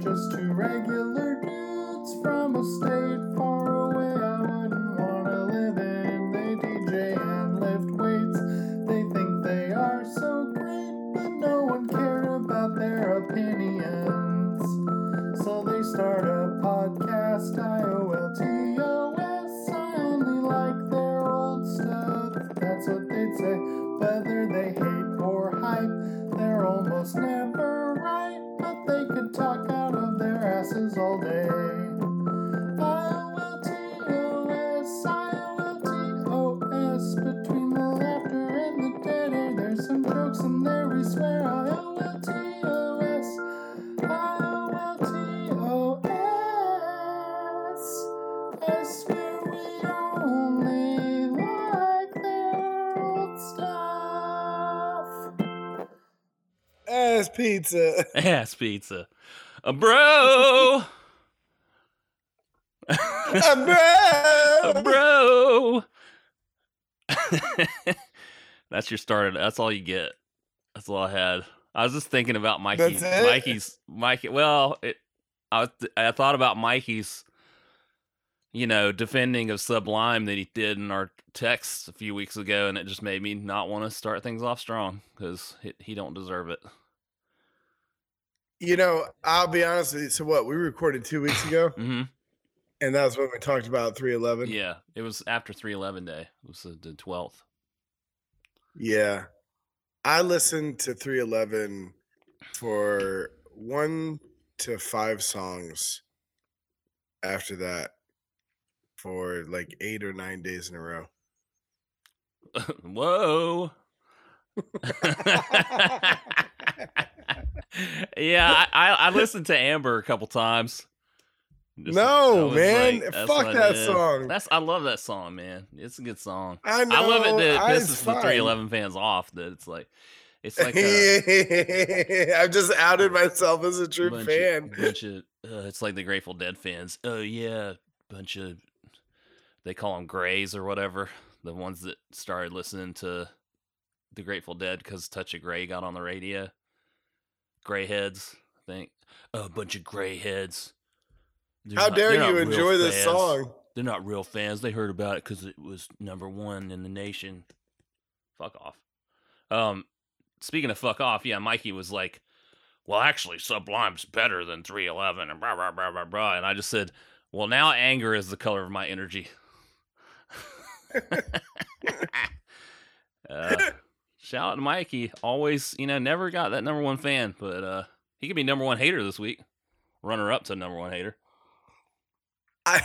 just two regular dudes from a state pizza. Ass pizza. A bro. A bro. A bro. That's your starter. That's all you get. That's all I had. I was just thinking about Mikey. Mikey's Mikey. Well, it, I was, I thought about Mikey's, you know, defending of Sublime that he did in our text a few weeks ago, and it just made me not want to start things off strong because he, he don't deserve it. You know, I'll be honest with you. So what? We recorded two weeks ago, hmm and that was when we talked about 311. Yeah, it was after three eleven day. It was the- twelfth. Yeah. I listened to 311 for one to five songs after that for like eight or nine days in a row. Whoa. yeah, I, I, listened to Amber a couple times. Just- No, man. that's Fuck that song. That's I love that song, man. It's a good song. I know. I love it that it I- pisses the 311 fans off. That it's like, it's like a I've just outed myself as a true bunch fan. Of, bunch of uh, it's like the Grateful Dead fans. Oh yeah, bunch of they call them Grays or whatever. The ones that started listening to the Grateful Dead because Touch of Grey got on the radio. Gray heads, I think. Oh, a bunch of gray heads. They're How not- dare you enjoy this song? They're not real fans. They heard about it because it was number one in the nation. Fuck off. Um, speaking of fuck off, yeah, Mikey was like, "Well, actually, Sublime's better than 311," and blah blah blah blah blah. And I just said, "Well, now anger is the color of my energy." shout out to Mikey. Always, you know, never got that number one fan, but uh, he could be number one hater this week. Runner up to number one hater. I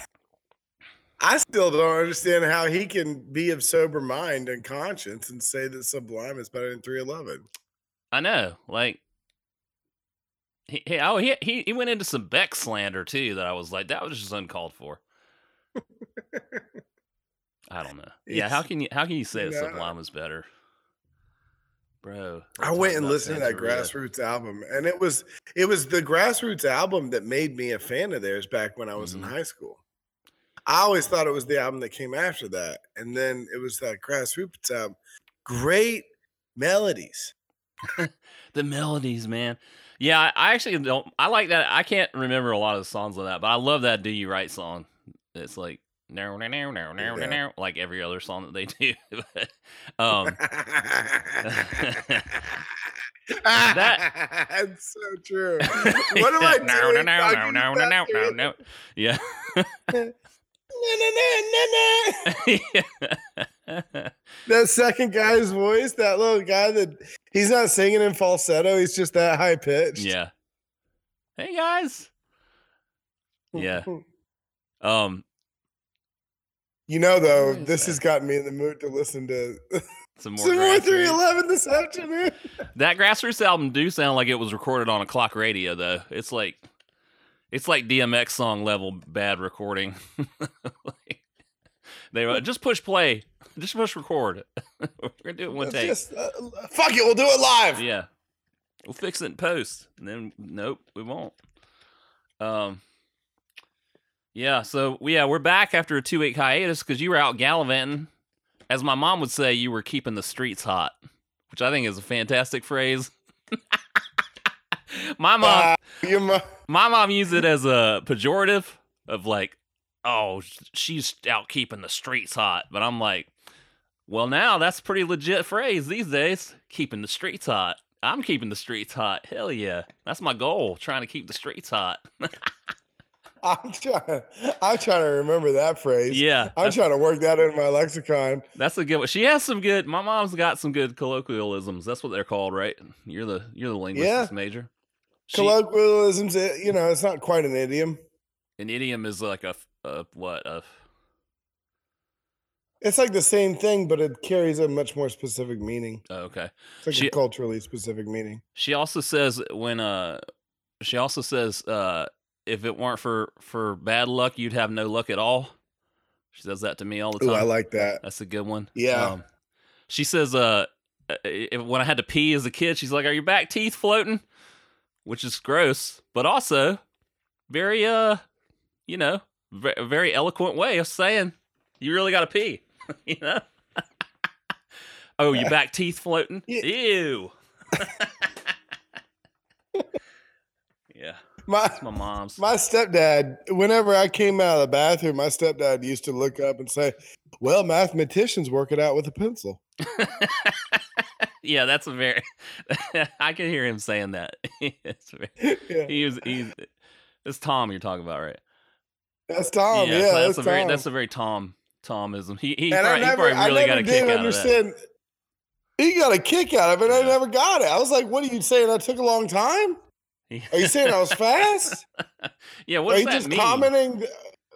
I still don't understand how he can be of sober mind and conscience and say that Sublime is better than 311. I know, like he, he oh he, he he went into some Beck slander too that I was like that was just uncalled for. I don't know. Yeah, how can you how can you say that no. Sublime is better, bro? I went and listened to that grassroots album, and it was it was the grassroots album that made me a fan of theirs back when I was Mhm. in high school. I always thought it was the album that came after that, and then it was that grassroots album. Great melodies. The melodies, man. Yeah, I, I actually don't. I like that. I can't remember a lot of the songs on that, but I love that "Do You Right" song. It's like no, no, no, no, no, no, Yeah. no, like every other song that they do. um, That's so true. What am I doing? No, no, talking no, no, no, no, no, no. Yeah. That second guy's voice, that little guy that he's not singing in falsetto, he's just that high pitched. yeah. Hey guys. Yeah. Um. You know, though, What is this that? has gotten me in the mood to listen to Some more. some more 311 this afternoon. That grassroots album do sound like it was recorded on a clock radio, though. It's like, it's like DMX song level bad recording. Like, they were just push play, just push record. We're gonna do it one Let's take. just, uh, fuck it, we'll do it live. Yeah. We'll fix it in post. And then nope, we won't. Um Yeah, so yeah, we're back after a two week hiatus because you were out gallivanting. As my mom would say, you were keeping the streets hot, which I think is a fantastic phrase. my mom, mo- my mom used it as a pejorative of like, oh, she's out keeping the streets hot. But I'm like, well, now that's a pretty legit phrase these days. Keeping the streets hot. I'm keeping the streets hot. Hell yeah, that's my goal. Trying to keep the streets hot. I'm trying. I'm trying to remember that phrase. yeah, I'm trying to work that into my lexicon. that's a good one. She has some good. My mom's got some good colloquialisms. That's what they're called, right? You're the you're the linguistics major. She- Colloquialisms, eh, you know, it's not quite an idiom. an idiom is like a, f- a what a It's like the same thing, but it carries a much more specific meaning. oh, okay. It's like She- a culturally specific meaning. She also says when uh she also says uh if it weren't for for bad luck you'd have no luck at all. She says that to me all the Ooh, time. I like that. That's a good one. Yeah. Um, she says uh uh, if, when I had to pee as a kid she's like are your back teeth floating? Which is gross, but also very uh you know, ve- very eloquent way of saying you really got to pee, you know? oh, your back teeth floating? Yeah. Ew. yeah, My it's my mom's. my stepdad, whenever I came out of the bathroom, my stepdad used to look up and say, Well, mathematicians work it out with a pencil. yeah, that's a very. I can hear him saying that. it's very, yeah. he was. He's. It's Tom you're talking about, right? That's Tom. Yeah, so that's, that's, a very. Tom. That's a very Tom. Tomism. He he, and probably, never, he probably really got a kick out of that. He got a kick out of it. I never got it. I was like, "What are you saying? I took a long time? Are you saying I was fast? yeah, what are does you that just mean? commenting?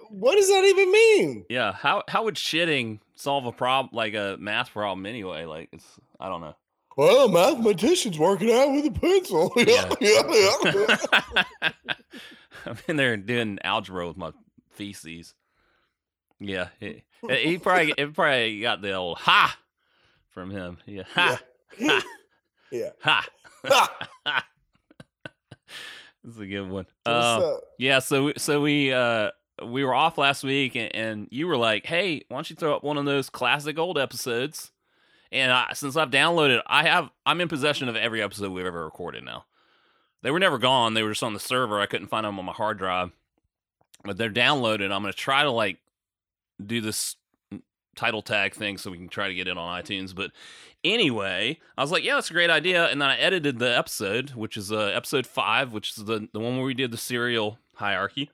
What does that even mean? Yeah, how how would shitting solve a problem like a math problem anyway? Like it's I don't know. Well, mathematicians working out with a pencil. yeah, yeah, yeah. I'm in there doing algebra with my feces. Yeah, he, he probably it probably got the old ha from him. Yeah, ha yeah. yeah. ha. Ha! That's a good one. Uh, yeah, so so we uh we were off last week, and, and you were like, "Hey, why don't you throw up one of those classic old episodes?" And I, since I've downloaded, I have I'm in possession of every episode we've ever recorded now. They were never gone; they were just on the server. I couldn't find them on my hard drive, but they're downloaded. I'm gonna try to like do this title tag thing so we can try to get it on iTunes. But anyway, I was like, yeah, that's a great idea. And then I edited the episode, which is uh, episode five, which is the, the one where we did the cereal hierarchy,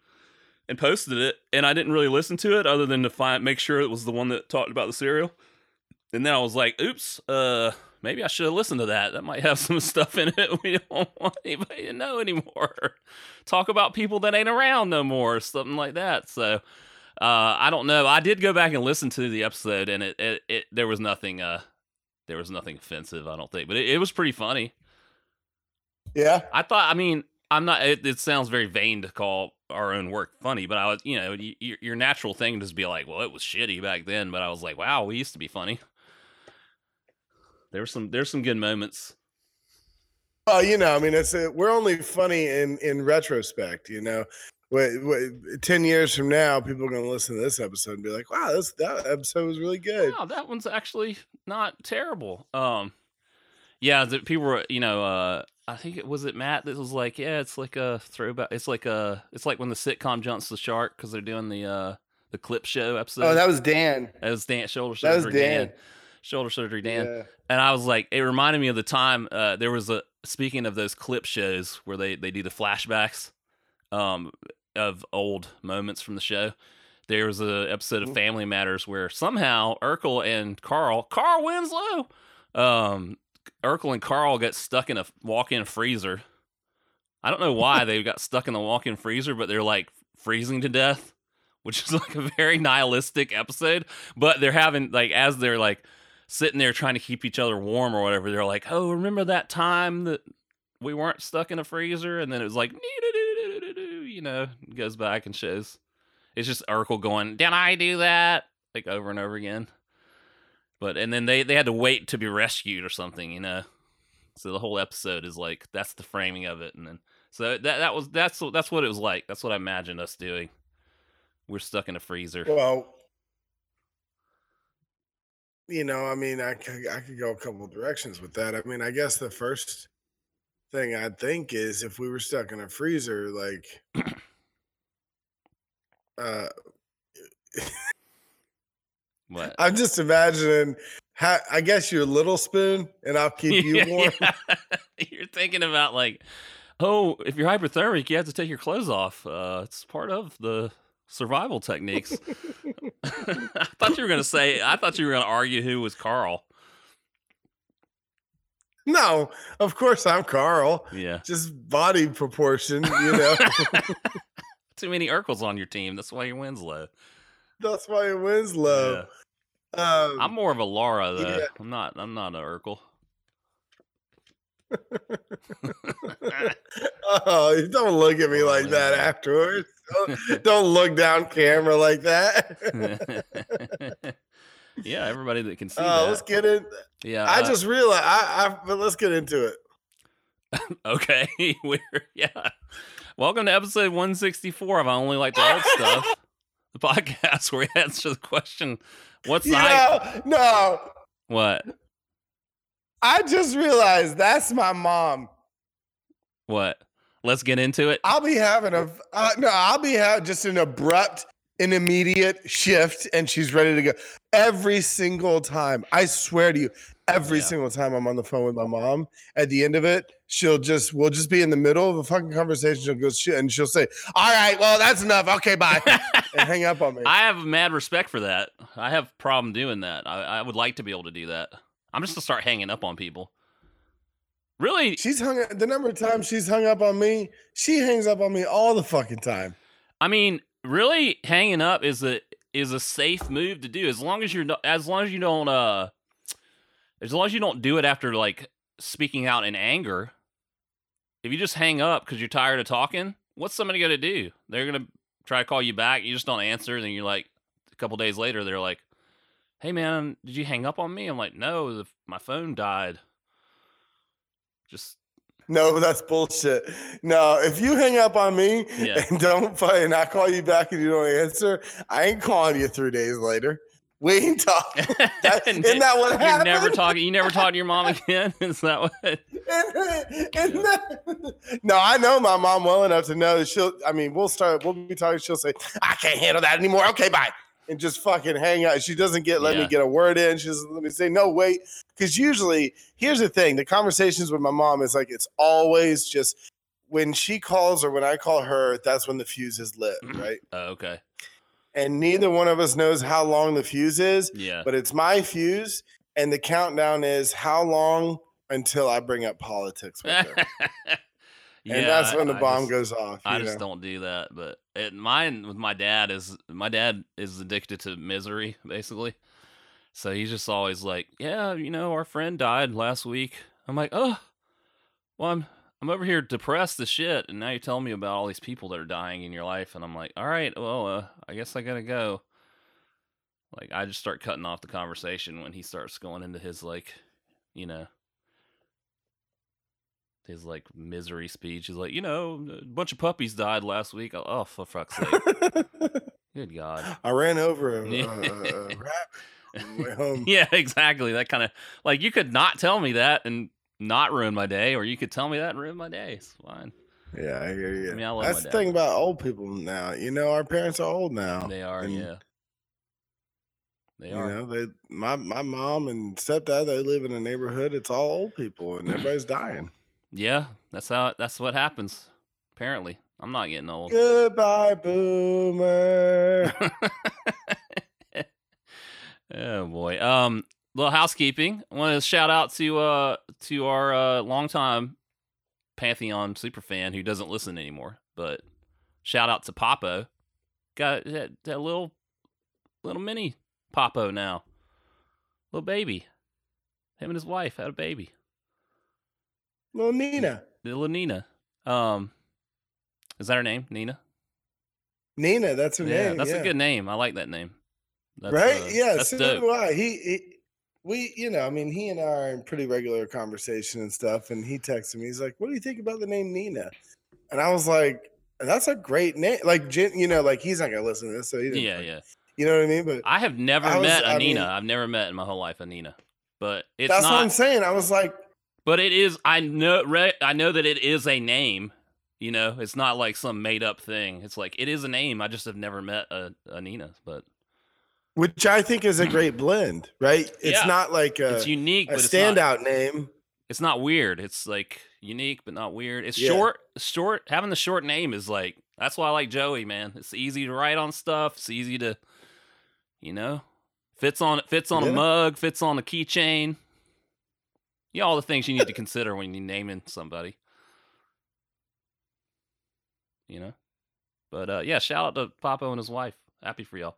and posted it. And I didn't really listen to it other than to find make sure it was the one that talked about the cereal. And then I was like, oops, uh, maybe I should have listened to that. That might have some stuff in it we don't want anybody to know anymore. Talk about people that ain't around no more, or something like that. So uh, I don't know. I did go back and listen to the episode, and it, it, it there was nothing uh, there was nothing offensive. I don't think, but it, it was pretty funny. Yeah. I thought. I mean, I'm not. It, it sounds very vain to call our own work funny, but I was, you know, y- your, your natural thing to just be like, well, it was shitty back then, but I was like, wow, we used to be funny. There were some. There's some good moments. Well, you know, I mean, it's a, we're only funny in in retrospect. You know, Wait, wait, ten years from now, people are going to listen to this episode and be like, "Wow, this that episode was really good." Wow, that one's actually not terrible. Um, yeah, the people were, you know, uh, I think it was it Matt that was like, yeah, it's like a throwback. It's like a, it's like when the sitcom jumps the shark because they're doing the uh the clip show episode. Oh, that was Dan. that was Dan shoulder surgery. That was surgery Dan. Dan. shoulder surgery Dan. Yeah. And I was like, it reminded me of the time uh, there was a speaking of those clip shows where they they do the flashbacks um, of old moments from the show. There was a episode of. Family Matters where somehow Urkel and Carl, Carl Winslow, um, Urkel and Carl got stuck in a walk-in freezer. I don't know why they got stuck in the walk-in freezer, but they're like freezing to death, which is like a very nihilistic episode. But they're having like as they're like sitting there trying to keep each other warm or whatever, they're like, "Oh, remember that time that we weren't stuck in a freezer?" And then it was like, you know, goes back and shows. It's just Urkel going, "Did I do that?" like over and over again. But and then they they had to wait to be rescued or something, you know. So the whole episode is like that's the framing of it, and then so that that was that's that's what it was like. That's what I imagined us doing. We're stuck in a freezer. Well, you know, I mean, I could I could go a couple directions with that. I mean, I guess the first thing I'd think is if we were stuck in a freezer, like, uh, What? I'm just imagining. How, I guess you're a little spoon, and I'll keep you warm. yeah. You're thinking about like, oh, if you're hyperthermic, you have to take your clothes off. Uh, it's part of the survival techniques. I thought you were gonna say. I thought you were gonna argue who was Carl. No, of course I'm Carl. Yeah, Just body proportion, you know. too many Urkels on your team. That's why your wins low. That's why it wins low. Um, I'm more of a Laura though. Yeah. I'm not. I'm not an Urkel. oh, don't look at me like that afterwards. Don't, don't look down camera like that. Yeah, everybody that can see Uh, that. let's get in. yeah, I uh, just realized. I, I but let's get into it. Okay, we're yeah. Welcome to episode 164 of I Only Like the Old Stuff, the podcast where we answer the question, "What's the You hype?" know, no, What? I just realized that's my mom. What? Let's get into it. I'll be having a uh, no. I'll be having just an abrupt and immediate shift, and she's ready to go every single time. I swear to you, every Yeah. single time I'm on the phone with my mom. At the end of it, she'll just we'll just be in the middle of a fucking conversation. She'll go shit, and she'll say, "All right, well, that's enough. Okay, bye," and hang up on me. I have mad respect for that. I have problem doing that. I, I would like to be able to do that. I'm just gonna start hanging up on people. Really? She's hung the number of times she's hung up on me. She hangs up on me all the fucking time. I mean, really, hanging up is a is a safe move to do as long as you're as long as you don't uh as long as you don't do it after like speaking out in anger. If you just hang up because you're tired of talking, what's somebody gonna do? They're gonna try to call you back. You just don't answer. Then you're like, a couple days later, they're like, "Hey man, did you hang up on me?" I'm like, "No, the, my phone died." Just No, that's bullshit. No, if you hang up on me Yeah. and don't fight and I call you back and you don't answer, I ain't calling you three days later. We ain't talking. That, isn't that what You're never talk. You never talk to your mom again. Is that what? That- no, I know my mom well enough to know that she'll. I mean, we'll start. We'll be talking. She'll say, "I can't handle that anymore." Okay, bye, and just fucking hang out. She doesn't get let me get a word in. She doesn't let me say no. Wait, because usually, here's the thing: the conversations with my mom is like it's always just when she calls or when I call her. That's when the fuse is lit, Mhm. right? Oh, okay. And neither one of us knows how long the fuse is Yeah. but it's my fuse, and the countdown is how long until I bring up politics with her. yeah. and that's when the I bomb just- goes off. I you just know? don't do that. But it, mine with my dad is my dad is addicted to misery, basically. So he's just always like, "Yeah, you know, our friend died last week." I'm like, "Oh, well, I'm I'm over here depressed as shit, and now you're telling me about all these people that are dying in your life." And I'm like, "All right, well, uh, I guess I gotta go." Like, I just start cutting off the conversation when he starts going into his like, you know, his like misery speech. He's like, you know, a bunch of puppies died last week. Oh, oh, for fuck's sake! Good God. I ran over a, Yeah. a, a rabbit on the way home. yeah, exactly. That kind of like you could not tell me that and not ruin my day, or you could tell me that and ruin my day. It's fine. Yeah, I hear you. I mean, I love That's the thing about old people now. You know, our parents are old now. They are, and, yeah. They You are. know, they my my mom and stepdad they live in a neighborhood. It's all old people, and everybody's dying. Yeah, that's how. That's what happens. Apparently, I'm not getting old. Goodbye, boomer. oh boy. Um, little housekeeping. I want to shout out to uh to our uh longtime Pantheon super fan who doesn't listen anymore. But shout out to Papo. Got that, that little little mini Papo now. Little baby. Him and his wife had a baby. Little Nina. Little Nina. Um, is that her name? Nina. Nina, that's her yeah, name. that's yeah. a good name. I like that name. That's, right? uh, yeah, that's so dope. do I. He, he, we, you know, I mean, he and I are in pretty regular conversation and stuff. And he texted me. He's like, "What do you think about the name Nina?" And I was like, "That's a great name." Like, you know, like he's not gonna listen to this, so Yeah, like- yeah. You know what I mean? But I have never I was- met a I Nina. mean- I've never met in my whole life a Nina. But it's that's what I'm saying. I was like, But it is. I know. Re, I know that it is a name. You know, it's not like some made up thing. It's like it is a name. I just have never met a, a Nina, but Which I think is a great blend, right? It's Yeah. not like a, it's unique. a but it's not, standout name. it's not weird. It's like unique but not weird. It's Yeah. short. Short. Having the short name is like that's why I like Joey, man. It's easy to write on stuff. It's easy to, you know, fits on it fits on a mug, fits on a keychain. Yeah, all the things you need to consider when you're naming somebody. You know, but uh, yeah, shout out to Papo and his wife. Happy for y'all.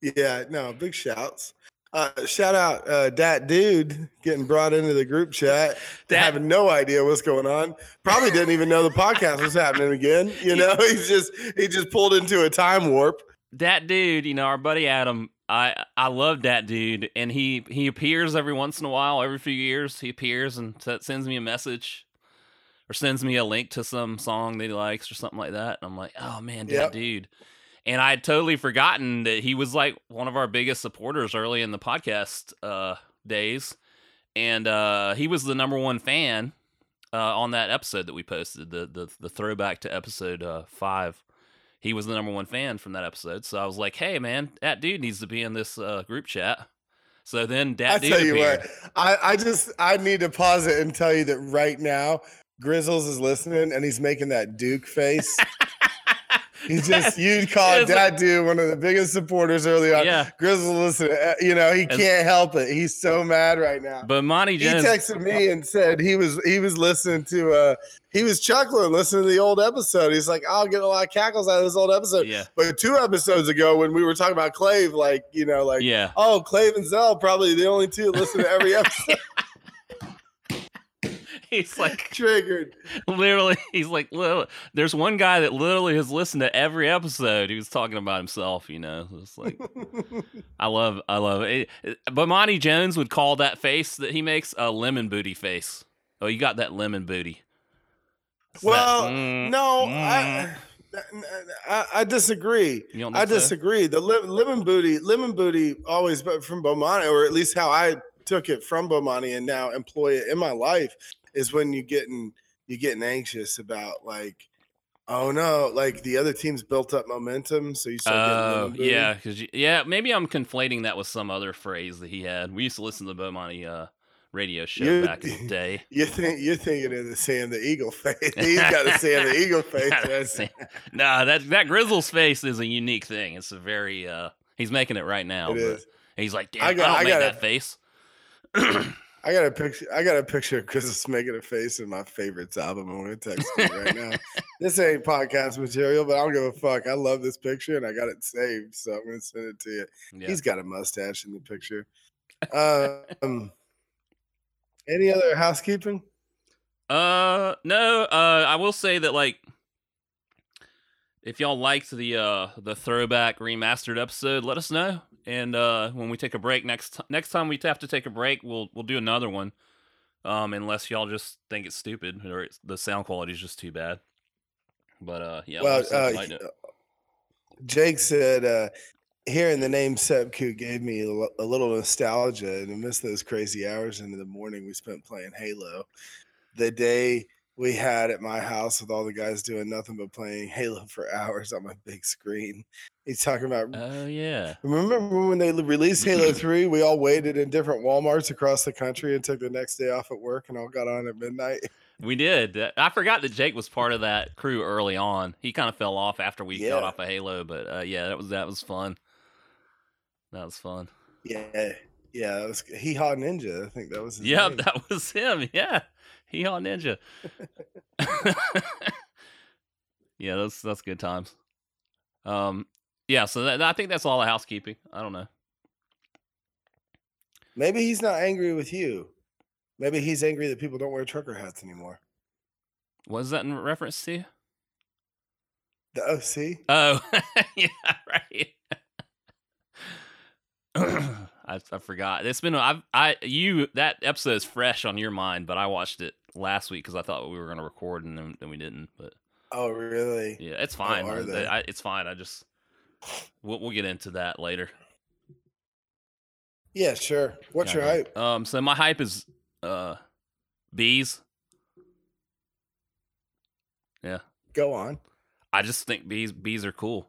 Yeah, no, big shouts. Uh, shout out uh, that dude getting brought into the group chat, Dat- having no idea what's going on. Probably didn't even know the podcast was happening again. You know, he's just he just pulled into a time warp. that dude, you know, our buddy Adam, I I love that dude, and he he appears every once in a while, every few years, he appears and sends me a message or sends me a link to some song that he likes or something like that, and I'm like, oh man, that Yep. dude. And I had totally forgotten that he was like one of our biggest supporters early in the podcast uh, days, and uh, he was the number one fan uh, on that episode that we posted, the the the throwback to episode uh, five he was the number one fan from that episode. So I was like, "Hey, man, that dude needs to be in this uh, group chat." So then I that dude tell you appeared. what, I, I just I need to pause it and tell you that right now, Grizzles is listening and he's making that Duke face. He's just you call It's that dude one of the biggest supporters early on. yeah, Grizzles, listen, uh, you know he can't help it. He's so mad right now. but Monty he texted me and said he was he was listening to uh he was chuckling listening to the old episode. He's like, I'll get a lot of cackles out of this old episode. yeah, But two episodes ago, when we were talking about Clave, like you know, like yeah. oh, Clave and Zell probably the only two listen to every episode. He's like Triggered. literally. He's like, there's one guy that literally has listened to every episode. He was talking about himself. You know, it's like I love, I love it. But Bomani Jones would call that face that he makes a lemon booty face. Oh, you got that lemon booty. It's that, well, mm, no, mm. I, I I disagree. I think so? disagree. The li- lemon booty, lemon booty, always but from Bomani, or at least how I took it from Bomani and now employ it in my life, is when you getting you getting anxious about like, oh no, like the other team's built up momentum, so you start getting booty. yeah, because yeah, maybe I'm conflating that with some other phrase that he had. We used to listen to the Bomani uh, radio show You- back in the day. You think you're thinking of the Sam the Eagle face? He's got the Sam the Eagle face. Nah, that that Grizzle's face is a unique thing. It's a very uh, he's making it right now. It but is. He's like, damn, I I, got- don't I make that face. I got a picture. I got a picture of Chris making a face in my favorites album. I'm gonna text you right now. this ain't podcast material, but I don't give a fuck. I love this picture and I got it saved, so I'm gonna send it to you. yeah. He's got a mustache in the picture. Um, any other housekeeping? Uh, no. Uh, I will say that like, if y'all liked the uh the throwback remastered episode, let us know. And uh, when we take a break next t- next time we have to take a break, we'll we'll do another one. Um, unless y'all just think it's stupid or it's, the sound quality is just too bad. But uh, yeah. well, know uh. Jake said, uh, hearing the name Sebku gave me a a little nostalgia and I miss those crazy hours into the morning we spent playing Halo. The day we had at my house with all the guys doing nothing but playing Halo for hours on my big screen. He's talking about. Oh yeah. Remember when they released Halo 3? We all waited in different Walmarts across the country and took the next day off at work and all got on at midnight. We did. I forgot that Jake was part of that crew early on. He kind of fell off after we got off of Halo, but uh, yeah, that was that was fun. That was fun. Yeah. Yeah. That was Hee Haw Ninja. I think that was his name. that was him. Yeah, he on Ninja. yeah, that's that's good times. Um, yeah. So that, I think that's all the housekeeping. I don't know. Maybe he's not angry with you. Maybe he's angry that people don't wear trucker hats anymore. Was that in reference to? The OC? Oh, yeah, right. I, I forgot. It's been I've I you that episode is fresh on your mind, but I watched it last week because I thought we were going to record and then, then we didn't. But Oh, really? yeah, it's fine. are they? I, it's fine. I just we'll, we'll get into that later. Yeah, sure. What's your hype? Um, so my hype is uh bees. Yeah. Go on. I just think bees bees are cool.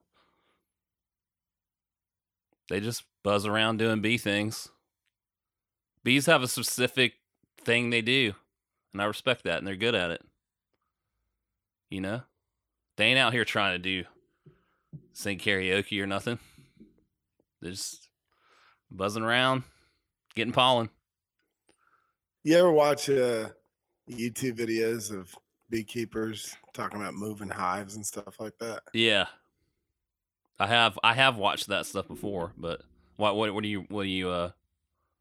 They just buzz around doing bee things. Bees have a specific thing they do, and I respect that, and they're good at it. You know, they ain't out here trying to do sing karaoke or nothing. They're just buzzing around, getting pollen. You ever watch uh, YouTube videos of beekeepers talking about moving hives and stuff like that? Yeah, I have I have watched that stuff before, but what what what are you what are you uh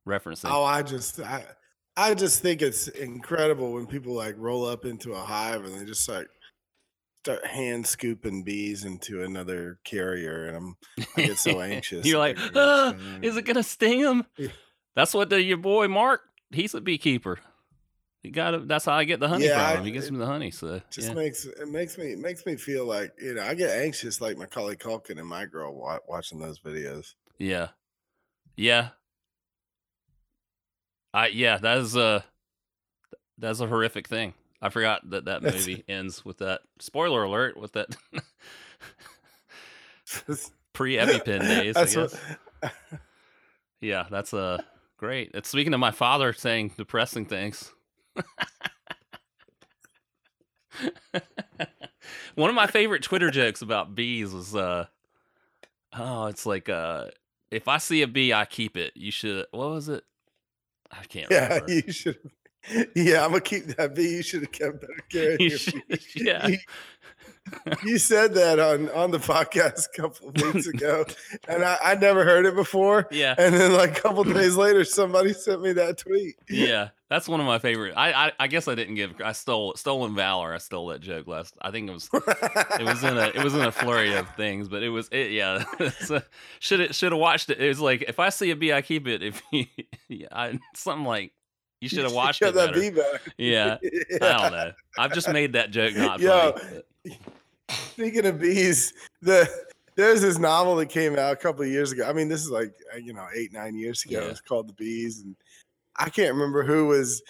referencing? Oh, I just I I just think it's incredible when people like roll up into a hive and they just like start hand scooping bees into another carrier, and I'm I get so anxious. You're like, "Ah, is it gonna sting him? Yeah. That's what the, your boy Mark. He's a beekeeper. He got it. That's how I get the honey Yeah, from him. He gets it me the honey. So just yeah. makes it makes me it makes me feel like you know I get anxious like Macaulay Culkin and my girl watching those videos. yeah, yeah. I yeah. That is a that's a horrific thing. I forgot that that That's- movie ends with that. Spoiler alert! With that pre EpiPen days. I guess. what, Yeah, that's uh great. It's speaking of my father saying depressing things. One of my favorite Twitter jokes about bees was uh oh, it's like uh if I see a bee, I keep it. You should what was it? I can't yeah, remember. you should. Yeah, I'm gonna keep that bee. You should have kept better care of your should- yeah. You, you said that on on the podcast a couple of weeks ago, and I, I never heard it before. yeah. And then like a couple days later, somebody sent me that tweet. Yeah, that's one of my favorite. I, I I guess I didn't give. I stole stolen valor. I stole that joke last. I think it was it was in a it was in a flurry of things, but it was it yeah. should it should have watched it. It was like if I see a bee, I keep it. If you, yeah, I, something like you should have watched it Got that better. bee. Yeah, I don't know. I've just made that joke not Yo. funny. Speaking of bees, the there's this novel that came out a couple of years ago. I mean, this is like uh, you know eight nine years ago. Yeah. It's called The Bees, and I can't remember who was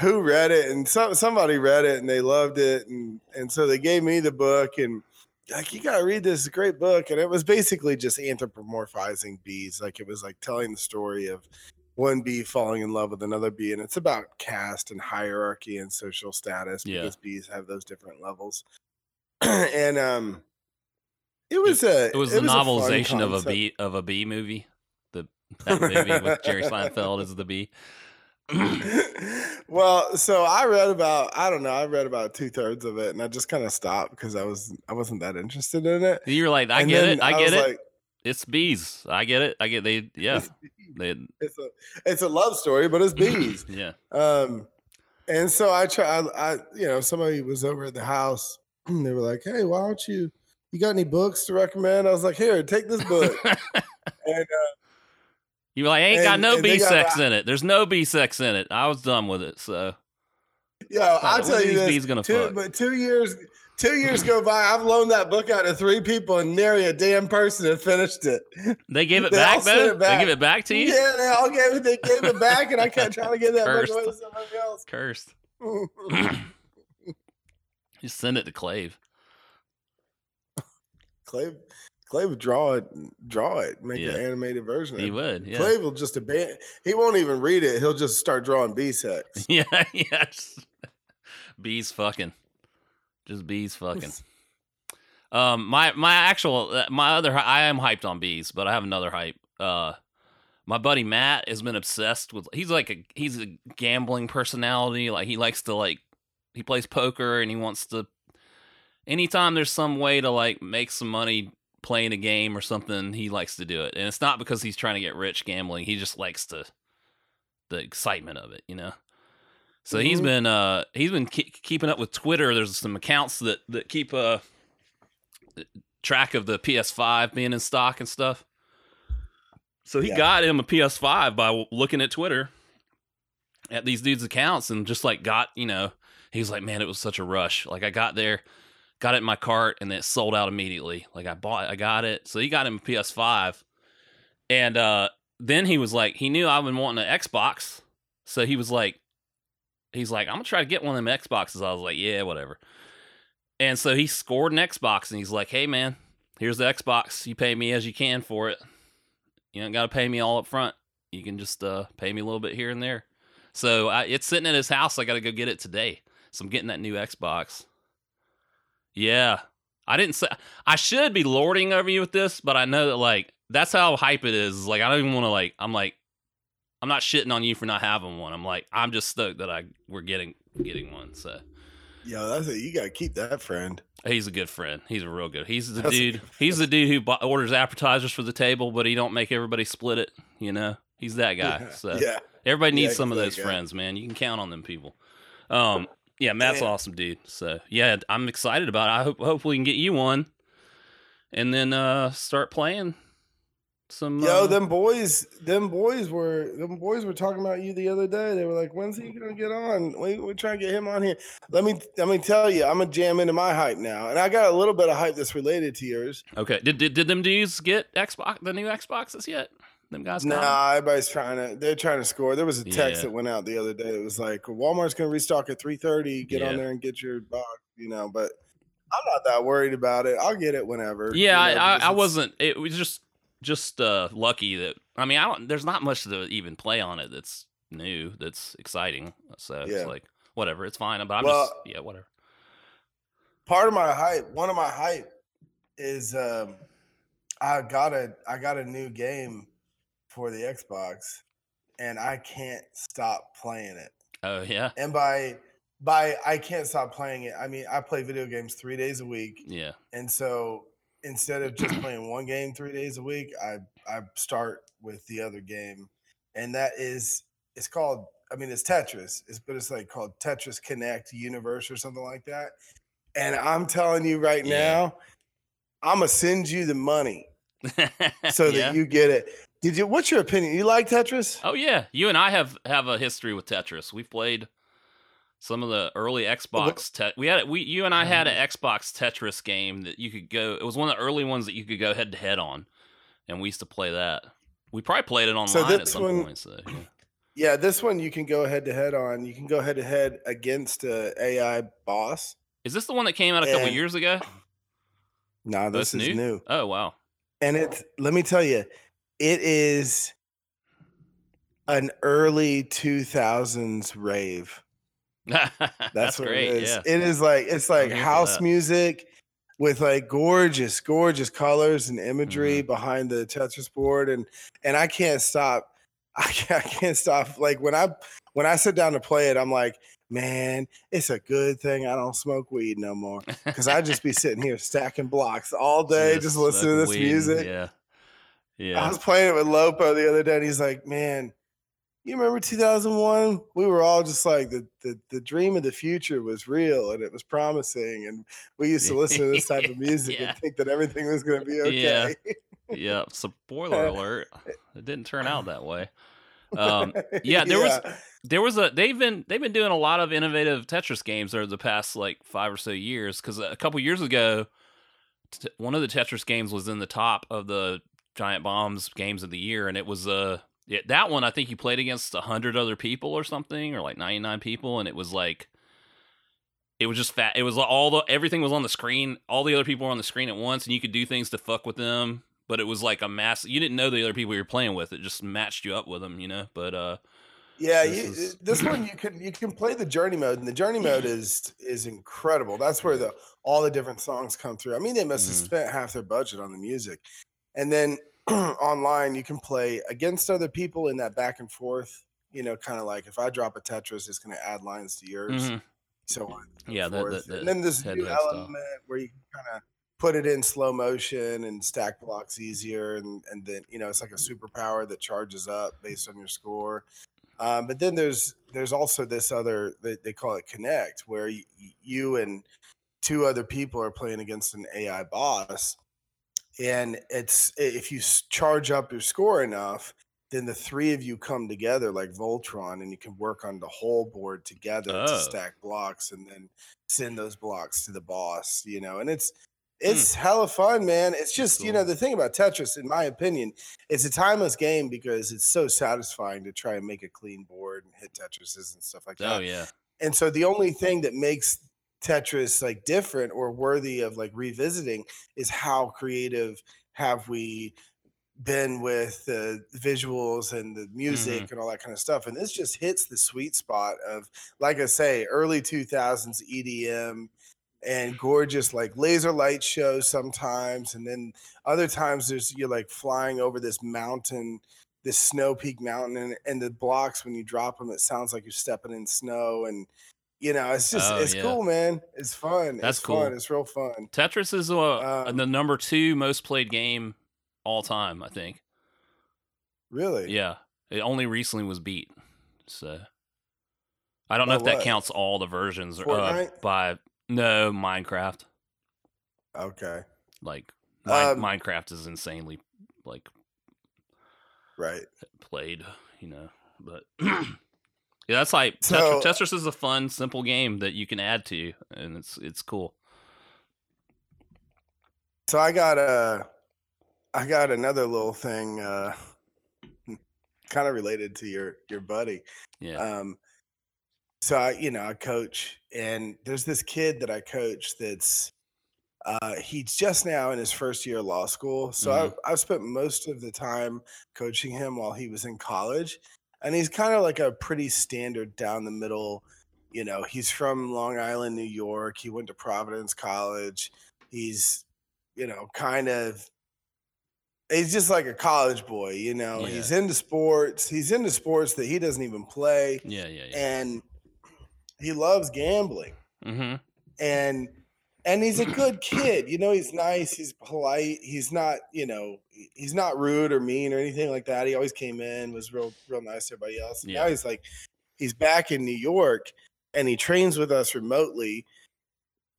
who read it, and some somebody read it and they loved it, and and so they gave me the book and. Like you gotta read this great book, and it was basically just anthropomorphizing bees. Like it was like telling the story of one bee falling in love with another bee, and it's about caste and hierarchy and social status Yeah. because bees have those different levels. and um, it was a It was the a fun novelization of a bee of a B movie. The that movie with Jerry Seinfeld as the bee. well, so I read about I don't know I read about two thirds of it, and I just kind of stopped because I was I wasn't that interested in it. You're like, I And get it, I was get it. Like, it's bees. I get it. I get they. Yeah, it's, they. it's a it's a love story, but it's bees. yeah. Um, and so I try. I, I you know somebody was over at the house. And they were like, "Hey, why don't you? You got any books to recommend?" I was like, "Here, take this book." and uh, You were like, ain't got no and they bee got sex in it. There's no B sex in it. I was done with it. So yo, I'll tell you this. gonna two, fuck? but two years, two years go by. I've loaned that book out to three people, and nary a damn person had finished it. they gave it They back though. it back. They give it back to you. Yeah, they all gave it. They gave it back, and I kept trying to get that book Cursed. away to somebody else. Cursed. Send it to Clave. Clay would draw it, draw it, make Yeah. an animated version. of He would. Yeah. Clay will just abandon. He won't even read it. He'll just start drawing B sex. Yeah. Just- bees fucking. Just bees fucking. Um, my my actual uh, my other I am hyped on bees, but I have another hype. Uh, my buddy Matt has been obsessed with. He's like a he's a gambling personality. Like he likes to like he plays poker and he wants to. Anytime there's some way to like make some money playing a game or something, he likes to do it. And it's not because he's trying to get rich gambling. He just likes to the excitement of it, you know. So he's Mhm. been uh he's been ke- keeping up with Twitter. There's some accounts that that keep uh track of the PS5 being in stock and stuff. So he Yeah. got him a PS5 by w- looking at Twitter at these dudes' accounts and just like got, you know, he was like, man, it was such a rush. Like I got there, got it in my cart, and it sold out immediately. Like I bought, I got it. So he got him a PS5, and uh, then he was like, he knew I've been wanting an Xbox, so he was like, he's like, I'm gonna try to get one of them Xboxes. I was like, yeah, whatever. And so he scored an Xbox, and he's like, hey man, here's the Xbox. You pay me as you can for it. You don't got to pay me all up front. You can just uh, pay me a little bit here and there. So I, it's sitting at his house. I got to go get it today. So I'm getting that new Xbox. Yeah, I didn't say I should be lording over you with this, but I know that like that's how hype it is. Like I don't even want to like. I'm like, I'm not shitting on you for not having one. I'm like, I'm just stoked that I we're getting getting one. So Yo, that's it. You gotta keep that friend. He's a good friend. He's a real good. He's the That's dude. He's the dude who orders appetizers for the table, but he don't make everybody split it. You know, he's that guy. So yeah. everybody needs Yeah, some of those guy. friends, man. You can count on them people. Um, yeah, Matt's awesome, dude. So yeah, I'm excited about it. I hope hope we can get you one, and then uh start playing some. Yo, uh, them boys, them boys were them boys were talking about you the other day. They were like, "When's he gonna get on? We we're trying to get him on here." Let me let me tell you, I'm gonna jam into my hype now, and I got a little bit of hype that's related to yours. Okay, did, did did them dudes get Xbox the new Xboxes yet? Them guys? Nah, everybody's trying to. They're trying to score. There was a text Yeah. that went out the other day. It was like, "Walmart's gonna restock at 3:30. Get Yeah. on there and get your box." You know, but I'm not that worried about it. I'll get it whenever. you Yeah, know, I, I, I wasn't. It was just just uh lucky that I mean I don't. There's not much to even play on it that's new, that's exciting. So Yeah. it's like whatever, it's fine. But I'm Well, just yeah, whatever. part of my hype one of my hype is um i got a i got a new game for the xbox and i can't stop playing it. Oh yeah, and by by i can't stop playing it. I mean i play video games three days a week. Yeah. and so instead of just playing one game three days a week i i start with the other game. And that is it's called i mean it's tetris. It's but it's like called tetris connect universe or something like that. And i'm telling you right Yeah. now i'm gonna send you the money so yeah. that you get it did you what's your opinion you like tetris Oh yeah, you and I have have a history with Tetris. We've played some of the early Xbox. Te- we had we you and I had an Xbox Tetris game that you could go. It was one of the early ones that you could go head to head on, and we used to play that. We probably played it online at this some one- point. So yeah. yeah this one you can go head to head on you can go head to head against a ai boss is this the one that came out a couple And- years ago? nah this That's is new Oh wow. and it's let me tell you it is an early 2000s rave That's, that's, what great. it is Yeah. it is like it's like house music with like gorgeous gorgeous colors and imagery Mm-hmm. behind the tetris board and and i can't stop I can't, I can't stop like when i when i sit down to play it i'm like man it's a good thing i don't smoke weed no more because i'd just be sitting here stacking blocks all day just, listening to this weed, music Yeah. I was playing it with Lopo the other day, and he's like, "Man, you remember 2001? We were all just like the the the dream of the future was real, and it was promising, and we used to listen to this type of music Yeah. and think that everything was going to be okay." Yeah. yeah. Spoiler alert. It didn't turn out that way. Um, yeah, there was- there was a they've been they've been doing a lot of innovative Tetris games over the past like five or so years. Because a couple years ago, t- one of the Tetris games was in the top of the Giant Bombs games of the year, and it was uh yeah, that one I think you played against a hundred other people or something, or like ninety nine people, and it was like it was just fat. It was all the everything was on the screen. All the other people were on the screen at once, and you could do things to fuck with them. But it was like a mass. You didn't know the other people you were playing with. It just matched you up with them, you know. But uh, Yeah, This you, is- this one you can you can play the journey mode, and the journey mode is is incredible. That's where the all the different songs come through. I mean, they must have Mhm. spent half their budget on the music, and then online you can play against other people in that back and forth. You know, kind of like if I drop a Tetris, it's going to add lines to yours, mhm. so on. and Yeah, the- the- the and then this new head-to-head style. element where you kind of put it in slow motion and stack blocks easier, and and then you know it's like a superpower that charges up based on your score. Um, but then there's there's also this other they, they call it connect where you, you and two other people are playing against an AI boss, and it's if you charge up your score enough, then the three of you come together like Voltron, and you can work on the whole board together Oh. to stack blocks, and then send those blocks to the boss. You know, and it's hmm. It's hella fun, man. It's just, you know, the thing about Tetris, in my opinion, it's a timeless game because it's so satisfying to try and make a clean board and hit Tetrises and stuff like oh, that. Oh yeah. And so the only thing that makes Tetris like different or worthy of like revisiting is how creative have we been with the visuals and the mm-hmm. music and all that kind of stuff. And this just hits the sweet spot of, like I say, early 2000s EDM and gorgeous like laser light shows sometimes. And then other times there's you're like flying over this mountain, this snow peak mountain, and, and the blocks when you drop them, it sounds like you're stepping in snow. And you know, it's just Oh, it's yeah. cool, man. It's fun. That's it's fun. cool. It's real fun. Tetris is uh, Um, the number two most played game all time. I think. Really? Yeah, it only recently was beat. So I don't know By if that counts all the versions or uh, by no Minecraft. Okay. Like Um, Minecraft is insanely like Right. played, you know. But yeah, that's like So- Tetris, Tetris is a fun, simple game that you can add to, and it's it's cool. So I got a, I got another little thing, uh, kind of related to your your buddy. Yeah. Um, so I, you know, I coach, and there's this kid that I coach that's, uh, he's just now in his first year of law school. So Mhm. I've, I've spent most of the time coaching him while he was in college, and he's kind of like a pretty standard down the middle. You know, he's from Long Island, New York. He went to Providence College. He's, you know, kind of he's just like a college boy, you know. Yeah. He's into sports. He's into sports that he doesn't even play yeah, yeah, yeah. and he loves gambling. Mm-hmm. And and he's a good kid. You know, he's nice, he's polite, he's not, you know, he's not rude or mean or anything like that. He always came in, was real real nice to everybody else. And Now he's like he's back in New York and he trains with us remotely.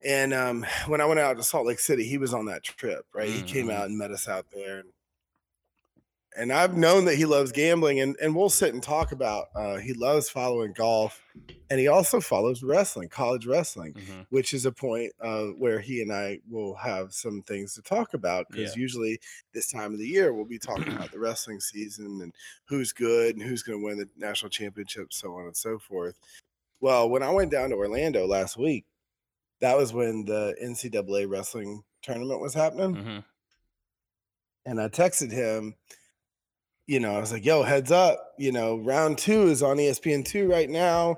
And um, when I went out to Salt Lake City, he was on that trip, right? He came Mhm. out and met us out there. And, and I've known that he loves gambling, and, and we'll sit and talk about. Uh, he loves following golf, and he also follows wrestling, college wrestling, Mm-hmm. which is a point uh, where he and I will have some things to talk about because usually this time of the year we'll be talking about the wrestling season and who's good and who's going to win the national championship, so on and so forth. Well, when I went down to Orlando last week, that was when the NCAA wrestling tournament was happening Mm-hmm. and I texted him, you know, I was like, yo, heads up, you know, round two is on ESPN two right now.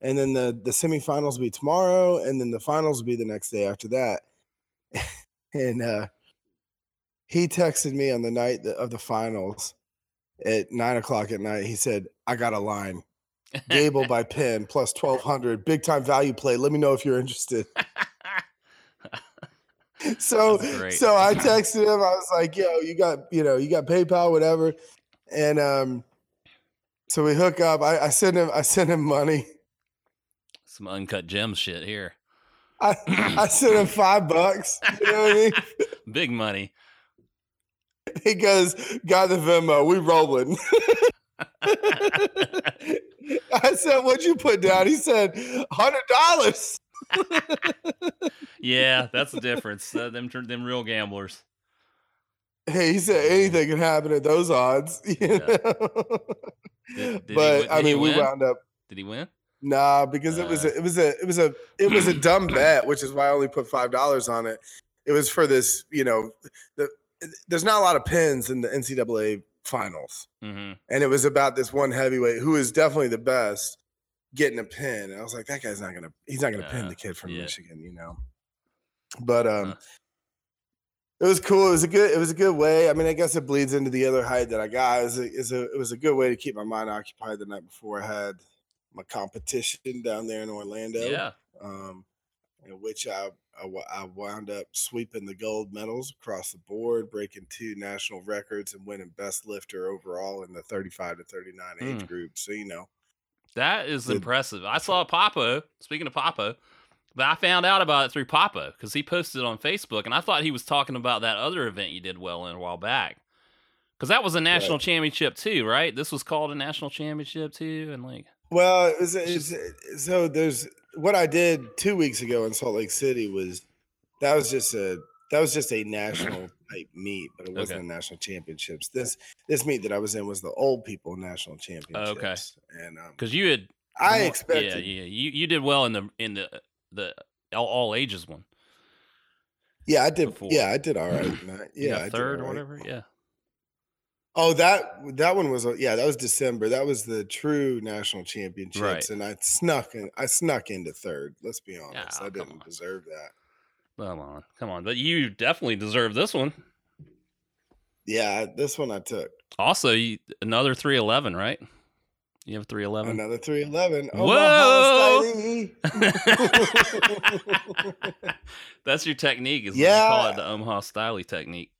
And then the the semifinals will be tomorrow, and then the finals will be the next day after that. and uh he texted me on the night of the finals at nine o'clock at night. He said, I got a line. Gable by Penn plus twelve hundred, big time value play. Let me know if you're interested. so so I texted him. I was like, "Yo, you got you know you got PayPal, whatever," and um, so we hook up. I, I send him I send him money. Some uncut gem shit here. I I sent him five bucks. You know what I mean? Big money. He goes, "Got the Venmo. We rolling." I said, "What'd you put down?" He said, hundred dollars." yeah, that's the difference. Uh, them them real gamblers. Hey, he said anything can happen at those odds. You Yeah. know? Did- did but win- I mean, we wound up Did he win? Nah, because it was Uh. a, it was a it was a it was a dumb bet, which is why I only put five dollars on it. It was for this, you know, the there's not a lot of pins in the NCAA finals, Mm-hmm. and it was about this one heavyweight who is definitely the best getting a pin. And I was like, that guy's not gonna he's not gonna pin Uh, the kid from yeah. Michigan, you know. But um, Huh. It was cool. It was a good it was a good way. I mean, I guess it bleeds into the other height that I got. It was a, it's a it was a good way to keep my mind occupied the night before I had my competition down there in Orlando Yeah. um, in which I, I I wound up sweeping the gold medals across the board, breaking two national records, and winning best lifter overall in the 35 to 39 age Mm. group. So you know, That is Good. impressive. I saw Papo. Speaking of Papo, but I found out about it through Papo because he posted it on Facebook, and I thought he was talking about that other event you did well in a while back. Because that was a national Right. championship too, right? This was called a national championship too, and like, well, it was, it's, so there's what I did two weeks ago in Salt Lake City was that was just a that was just a national type meet, but it wasn't Okay. a national championships. This this meet that I was in was the old people national championships. Okay, and um, Because you had I expected, Yeah, yeah. You you did well in the in the the all, all ages one. yeah, I did, before. yeah, I did all right. Yeah, third or whatever. Yeah. Oh, that that one was yeah, that was December. That was the true national championships, Right. and I snuck in. I snuck into third. Let's be honest, Oh, I didn't on. deserve that. Come on, come on. But you definitely deserve this one. Yeah, this one I took Also, you, another three eleven, right? You have three eleven. another three eleven. Whoa! That's your technique. Is yeah. You call it the Omaha Styley technique.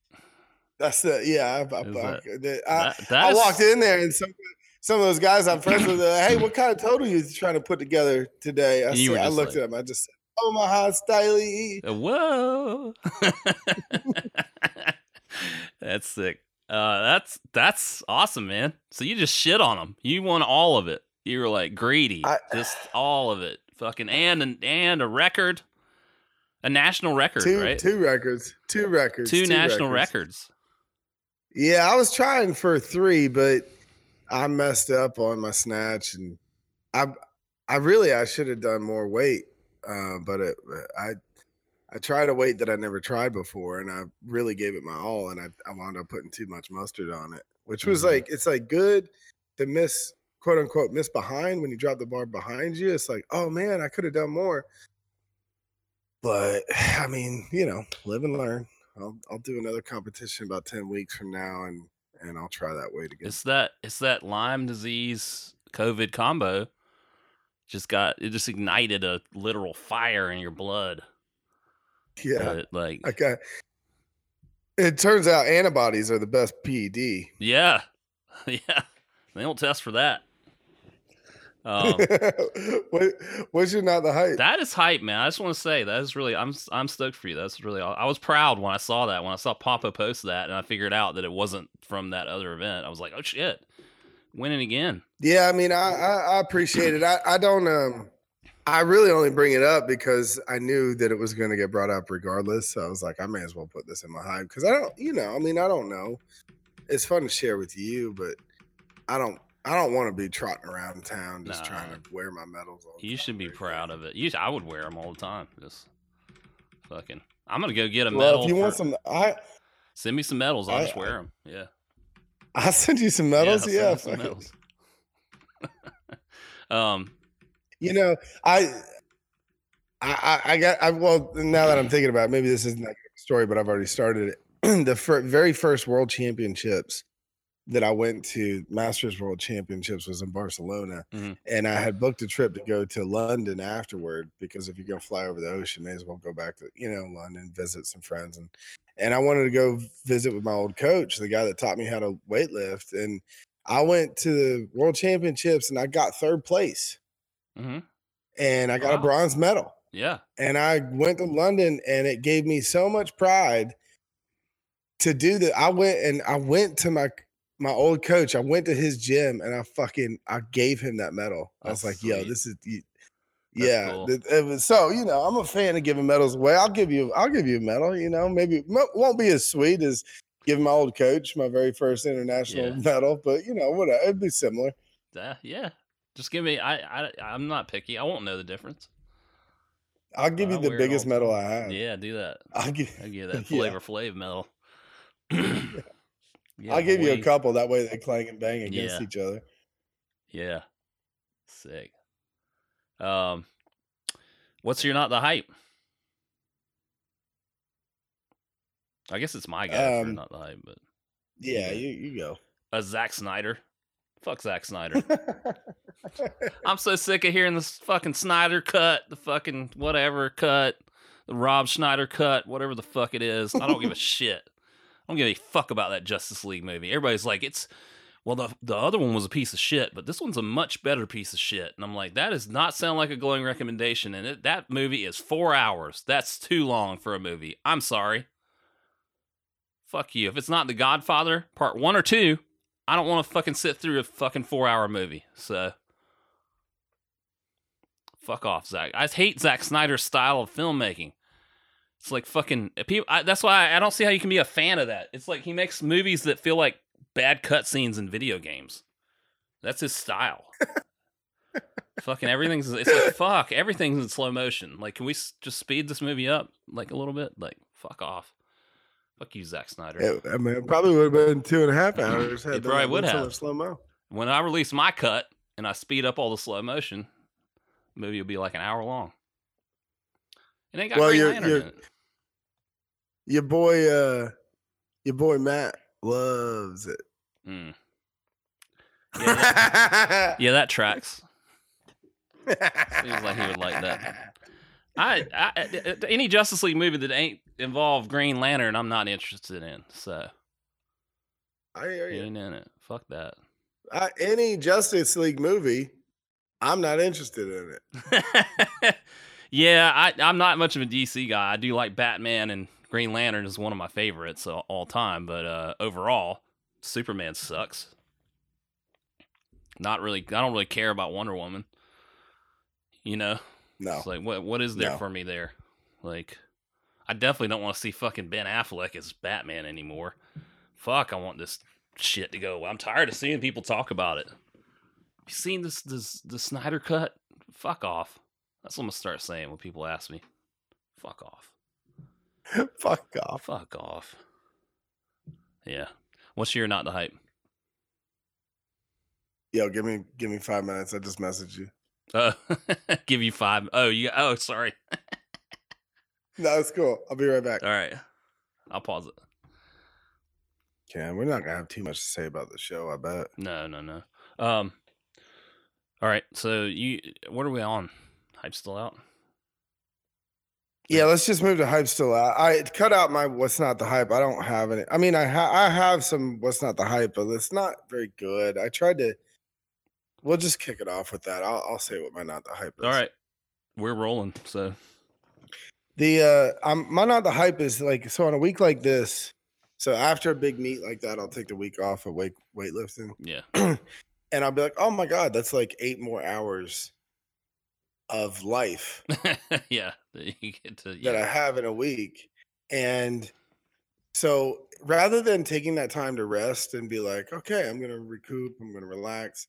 That's the yeah. I, I, that- I- That, I walked in there and some some of those guys I'm friends with. Uh, hey, what kind of total you trying to put together today? I, said, I looked like- at him. I just said, Omaha Styley. Uh, Whoa. that's sick. Uh, that's that's awesome, man. So you just shit on them. You won all of it. You were like greedy, I- just all of it. Fucking and and and a record, a national record, Two right? two records. Two records. Two national records. Yeah, I was trying for three, but I messed up on my snatch, and I, I really I should have done more weight, uh, but it, I, I tried a weight that I never tried before, and I really gave it my all, and I, I wound up putting too much mustard on it, which was Mhm. like it's like good to miss quote unquote miss behind when you drop the bar behind you. It's like oh man, I could have done more, but I mean you know live and learn. I'll I'll do another competition about ten weeks from now, and and I'll try that weight again. It's that it's that Lyme disease COVID combo. Just got it just ignited a literal fire in your blood. Yeah, But, like okay. It turns out antibodies are the best PED. yeah, yeah. They don't test for that. Um, what, what's your not the hype? that is hype, man. I just want to say that is really. I'm I'm stoked for you. That's really. I was proud when I saw that. When I saw Papo post that, and I figured out that it wasn't from that other event. I was like, oh shit, winning again. Yeah, I mean, I I, I appreciate it. I I don't um. I really only bring it up because I knew that it was going to get brought up regardless. So I was like, I may as well put this in my hype because I don't, you know, I mean, I don't know. It's fun to share with you, but I don't, I don't want to be trotting around town just trying to wear my medals. You should be proud of it. You, I would wear them all the time. Just fucking. I'm gonna go get a Well, medal. if you want some, I send me some medals. I'll I- just wear them. Yeah. I'll send you some medals. send Yeah, me some medals. um. You know, I, I, I- got. I well, now that I'm thinking about, it, maybe this isn't that story, but I've already started it. the fir- very first World Championships that I went to, Masters World Championships, was in Barcelona, Mhm. and I had booked a trip to go to London afterward because if you're gonna fly over the ocean, may as well go back to you know London, visit some friends, and and I wanted to go visit with my old coach, the guy that taught me how to weightlift, and I went to the World Championships and I got third place hmm and I got a bronze medal. Yeah. And I went to London and it gave me so much pride to do that. I went and I went to my my old coach. I went to his gym and I fucking I gave him that medal. I was That's like, yo, this is y- That's yeah. cool. it was, so you know, I'm a fan of giving medals away. I'll give you I'll give you a medal, you know, maybe it won't be as sweet as giving my old coach my very first international Yeah. medal, but you know, whatever, it'd be similar. Uh, yeah. Just give me. I. I. I'm not picky. I won't know the difference. I'll give you the wear it all biggest medal. I have. Yeah. Do that. I'll give I give that Yeah. Flavor Flav medal. yeah, I'll give you a couple. That way they clang and bang against Yeah. each other. Yeah. Sick. Um, what's your not the hype? I guess it's my guy for Um, not the hype, but Yeah, Yeah. you you go. a Zack Snyder. Fuck Zack Snyder. I'm so sick of hearing this fucking Snyder cut, the fucking whatever cut, the Rob Schneider cut, whatever the fuck it is. I don't give a shit. I don't give a fuck about that Justice League movie. Everybody's like, it's well, the the other one was a piece of shit, but this one's a much better piece of shit. And I'm like, that does not sound like a glowing recommendation. And it, that movie is four hours. That's too long for a movie. I'm sorry. Fuck you. If it's not The Godfather, part one or two, I don't want to fucking sit through a fucking four hour movie. So fuck off, Zack. I hate Zack Snyder's style of filmmaking. It's like fucking uh, people. I, that's why I, I don't see how you can be a fan of that. It's like he makes movies that feel like bad cutscenes in video games. That's his style. fucking everything's. It's like fuck. Everything's in slow motion. Like, can we s- just speed this movie up like a little bit? Like, fuck off. Fuck you, Zack Snyder. It, I mean, it probably would have been two and a half hours. had It probably would have. slow mo. When I release my cut and I speed up all the slow motion, the movie will be like an hour long. It ain't got Well, Green you're- Lantern you're- in it. Your boy, uh, your boy Matt loves it. Mm. Yeah, that, yeah, that tracks. Seems like he would like that. I, I I- any Justice League movie that ain't involve Green Lantern, I'm not interested in. So I hear you. ain't in it. Fuck that. Uh, any Justice League movie, I'm not interested in it. yeah, I, I'm not much of a DC guy. I do like Batman and Green Lantern is one of my favorites uh, all time, but uh, overall, Superman sucks. Not really. I don't really care about Wonder Woman. You know, No. it's like what what is there No. for me there? Like, I definitely don't want to see fucking Ben Affleck as Batman anymore. Fuck, I want this shit to go. I'm tired of seeing people talk about it. You seen this this the Snyder cut? Fuck off. That's what I'm gonna start saying when people ask me. Fuck off. Fuck off. Fuck off. Yeah. What's your not the hype? Yo, give me give me five minutes. I just messaged you. Uh, give you five. Oh, you. Oh, sorry. No, it's cool. I'll be right back. All right. I'll pause it. Cam, we're not gonna have too much to say about the show. I bet. No, no, no. Um. All right. So you, what are we on? Hype still out? Yeah, let's just move to hype still out. I cut out my what's not the hype. I don't have any. I mean, I ha- I have some what's not the hype, but it's not very good. I tried to. We'll just kick it off with that. I'll, I'll say what my not the hype is. All right. We're rolling. So The uh, I'm my not the hype is like so on a week like this. So after a big meet like that, I'll take the week off of weight weightlifting, yeah. and I'll be like, oh my god, that's like eight more hours of life. yeah. You get to. that I have in a week. And so rather than taking that time to rest and be like, okay, I'm going to recoup, I'm going to relax,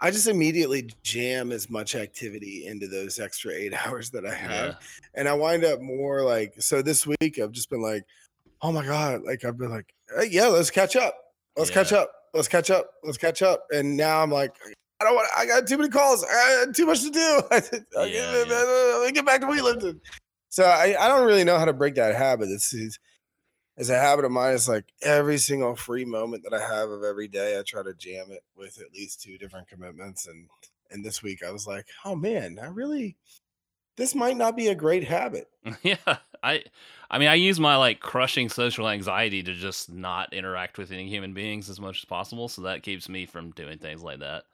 I just immediately jam as much activity into those extra eight hours that I have. Yeah. And I wind up more like, so this week I've just been like, oh my God, like I've been like, "Hey, yeah, let's catch up. Let's catch up. Let's catch up. Let's catch up. And now I'm like, I don't want. I got too many calls. I got too much to do. I Yeah, yeah. Get back to weightlifting. So I, I don't really know how to break that habit. It's, it's it's a habit of mine. It's like every single free moment that I have of every day, I try to jam it with at least two different commitments. And and this week I was like, oh man, I really this might not be a great habit. yeah. I. I mean, I use my like crushing social anxiety to just not interact with any human beings as much as possible. So that keeps me from doing things like that.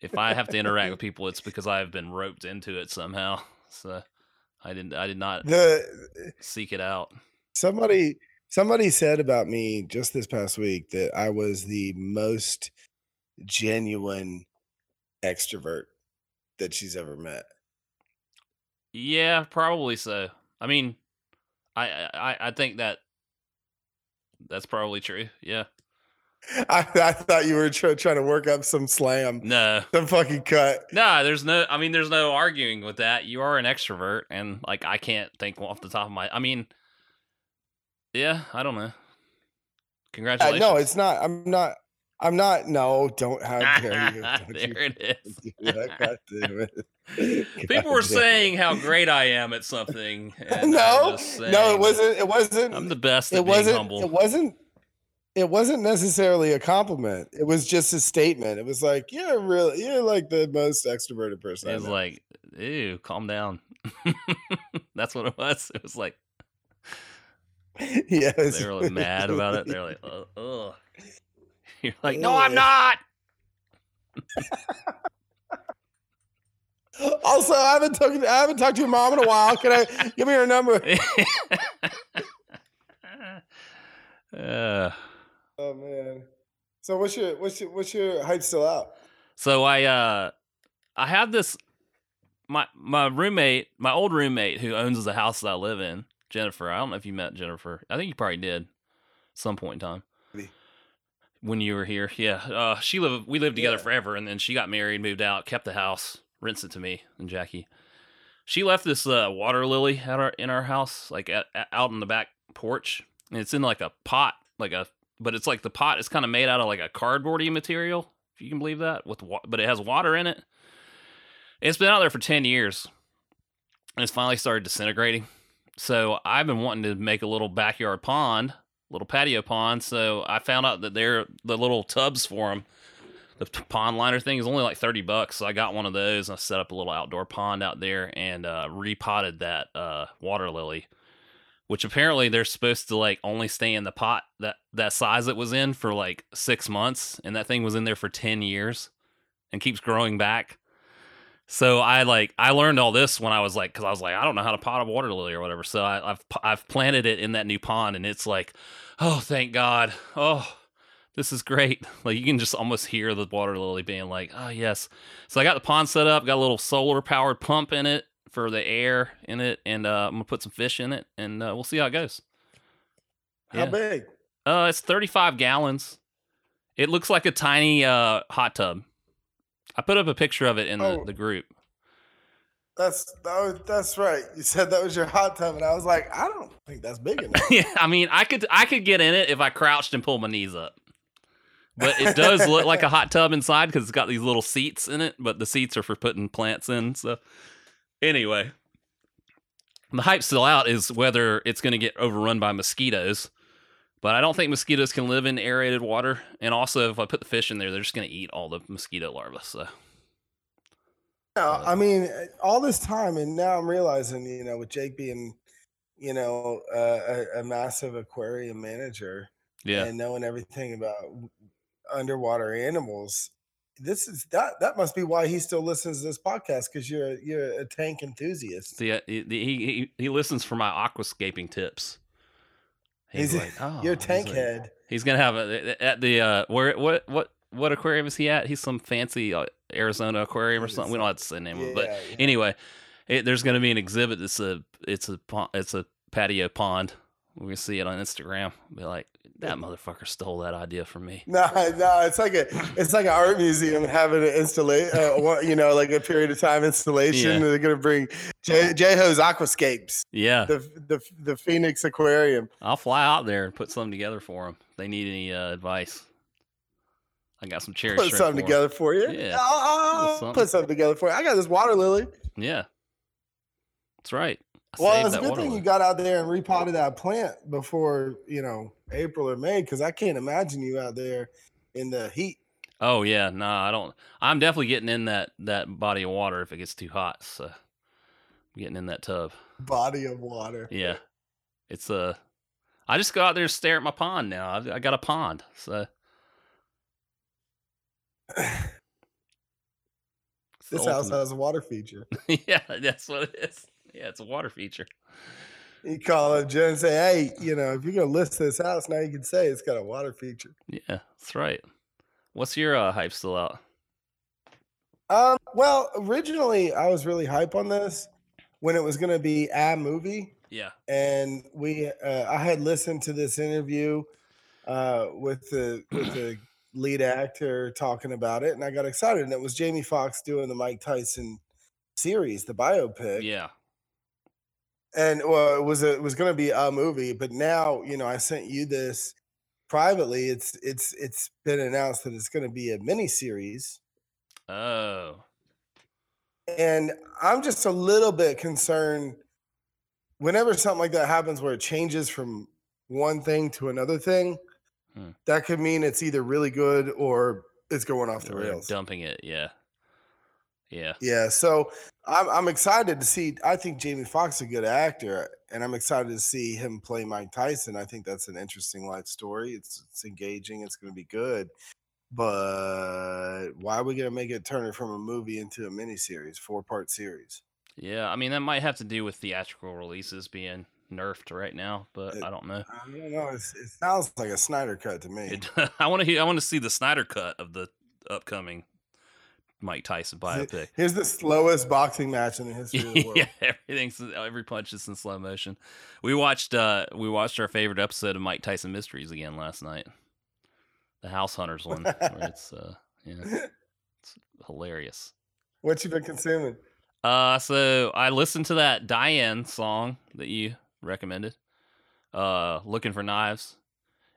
If I have to interact with people, it's because I've been roped into it somehow. So I didn't. I did not The eh, seek it out. somebody somebody said about me just this past week that I was the most genuine extrovert that she's ever met. Yeah, probably so. I mean, I I I think that that's probably true. Yeah. I, I thought you were try, trying to work up some slam, No. some fucking cut. No, there's no. I mean, there's no arguing with that. You are an extrovert, and like I can't think off the top of my. I mean, yeah, I don't know. Uh, Congratulations. no, it's not. I'm not. I'm not. No, don't have dare you. Don't there you it is. God damn it. People God were damn saying how great I am at something. no, just no, it wasn't. It wasn't. I'm the best it being wasn't. humble. It wasn't. It wasn't necessarily a compliment. It was just a statement. It was like you're really, you're like the most extroverted person. It was like, ew, calm down. That's what it was. It was like yeah, they were like mad about it. They're like, ugh. You're like, no, I'm not. Also, I haven't talked. I haven't talked to your mom in a while. Can I give me her number? uh, Oh man. So what's your what's your what's your hype still out? so I uh I have this my my roommate, my old roommate who owns the house that I live in. Jennifer. I don't know if you met Jennifer. I think you probably did, some point in time. When you were here, yeah. Uh, she lived. We lived together Yeah. forever, and then she got married, moved out, kept the house, rents it to me and Jackie. She left this uh, water lily at our in our house, like at, at- out in the back porch, and it's in like a pot, like a. But it's like the pot is kind of made out of like a cardboardy material, if you can believe that, with wa- but it has water in it. It's been out there for ten years, and it's finally started disintegrating. So I've been wanting to make a little backyard pond, little patio pond. So I found out that they're the little tubs for them. The pond liner thing is only like thirty bucks. So I got one of those. And I set up a little outdoor pond out there and uh, repotted that uh, water lily, which apparently they're supposed to like only stay in the pot that that size it was in for like six months, and that thing was in there for ten years, and keeps growing back. So I like I learned all this when I was like because I was like I don't know how to pot a water lily or whatever. So I, I've I've planted it in that new pond and it's like, oh thank God, oh this is great. Like you can just almost hear the water lily being like, oh yes. So I got the pond set up, got a little solar powered pump in it for the air in it, and uh, I'm gonna put some fish in it, and uh, we'll see how it goes. How Yeah. big? Uh, it's 35 gallons. It looks like a tiny uh hot tub. I put up a picture of it in the, Oh. the group. That's that was, that's right. You said that was your hot tub, and I was like, I don't think that's big enough. yeah, I mean, I could I could get in it if I crouched and pulled my knees up. But it does look like a hot tub inside because it's got these little seats in it. But the seats are for putting plants in. So anyway, the hype still out is whether it's going to get overrun by mosquitoes. But I don't think mosquitoes can live in aerated water. And also, if I put the fish in there, they're just going to eat all the mosquito larvae. So I mean, all this time, and now I'm realizing, you know, with Jake being, you know, uh, a, a massive aquarium manager yeah, and knowing everything about underwater animals, this is that that must be why he still listens to this podcast because you're you're a tank enthusiast. Uh, he, he he he listens for my aquascaping tips. He's, He's- like, oh, you're a he's tank like- head. He's gonna have a, at the uh where what what what aquarium is he at? He's some fancy uh, Arizona aquarium or something. We don't have to say the name of it, but Yeah, yeah. anyway, it, there's gonna be an exhibit. It's a it's a it's a patio pond. We're gonna see it on Instagram. Be like, that motherfucker stole that idea from me. No, no, it's like a it's like an art museum having an installation, uh, you know, like a period of time installation. Yeah. They're gonna bring J Ho's Aquascapes, Yeah, the the the Phoenix Aquarium. I'll fly out there and put something together for them. They need any uh, advice? I got some cherry Put something for together for you. Yeah, I'll- I'll something. put something together for you. I got this water lily. Yeah, that's right. Well, it's a good thing you got out there and repotted that plant before you know April or May, because I can't imagine you out there in the heat. Oh yeah, no, I don't. I'm definitely getting in that that body of water if it gets too hot. So, I'm getting in that tub. Body of water. Yeah, it's Uh, I just go out there and stare at my pond now. I've, I got a pond, so This house has a water feature. yeah, that's what it is. Yeah, it's a water feature. You call up Jen and say, "Hey, you know, if you're gonna list this house, now you can say it's got a water feature." Yeah, that's right. What's your uh, hype still out? Um, well, originally I was really hype on this when it was gonna be a movie. Yeah, and we uh, I had listened to this interview uh, with the with the lead actor talking about it, and I got excited. And it was Jamie Foxx doing the Mike Tyson series, the biopic. yeah, And well, it was a, it was going to be a movie, but now you know I sent you this privately. It's it's it's been announced that it's going to be a mini series, oh, and I'm just a little bit concerned whenever something like that happens where it changes from one thing to another thing Hmm. that could mean it's either really good or it's going off the They're rails dumping it. Yeah, yeah, yeah so I'm, I'm excited to see i think jamie Foxx is a good actor and i'm excited to see him play mike tyson i think that's an interesting life story it's, it's engaging it's going to be good but why are we going to make it turn it from a movie into a miniseries four part series yeah. I mean, that might have to do with theatrical releases being nerfed right now, but It- I don't know. I don't know. It's, it sounds like a Snyder cut to me. It, I want to. hear. I want to see the Snyder cut of the upcoming Mike Tyson biopic. Here's the slowest boxing match in the history of the world. yeah, everything's every punch is in slow motion. We watched uh we watched our favorite episode of Mike Tyson Mysteries again last night. The House Hunters one. it's uh yeah. It's hilarious. What you been consuming? Uh so I listened to that Diane song that you recommended. Uh Looking for Knives.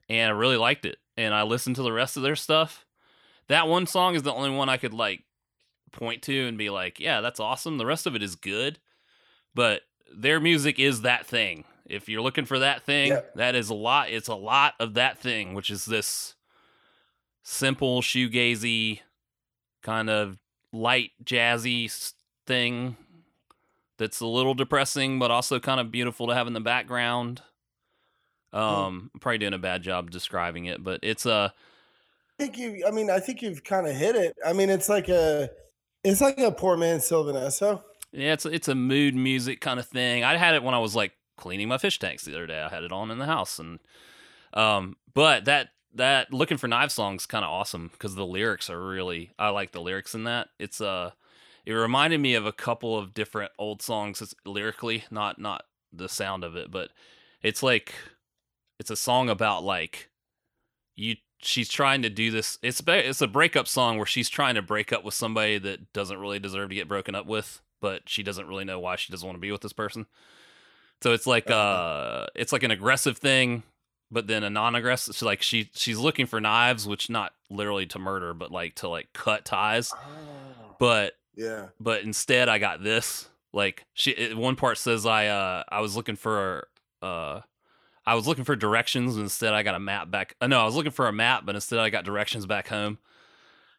And I really liked it. And I listened to the rest of their stuff. That one song is the only one I could like point to and be like, yeah, that's awesome. The rest of it is good. But their music is that thing. If you're looking for that thing, Yeah. that is a lot. It's a lot of that thing, which is this simple shoegazy kind of light jazzy thing that's a little depressing but also kind of beautiful to have in the background. Um, I'm probably doing a bad job describing it, but it's a I think you. I mean, I think you've kind of hit it. I mean, it's like a, it's like a poor man's Sylvan Esso. yeah, it's it's a mood music kind of thing. I had it when I was like cleaning my fish tanks the other day. I had it on in the house, and um, but that that looking for knife song's kind of awesome because the lyrics are really. I like the lyrics in that. It's uh, it reminded me of a couple of different old songs it's lyrically, not not the sound of it, but it's like it's a song about like you she's trying to do this it's ba- it's a breakup song where she's trying to break up with somebody that doesn't really deserve to get broken up with but she doesn't really know why she doesn't want to be with this person so it's like uh it's like an aggressive thing but then a non-aggressive so like she she's looking for knives which not literally to murder but like to like cut ties but yeah. but instead I got this. Like she it, one part says I uh I was looking for uh I was looking for directions and instead I got a map back. Uh, no, I was looking for a map but instead I got directions back home.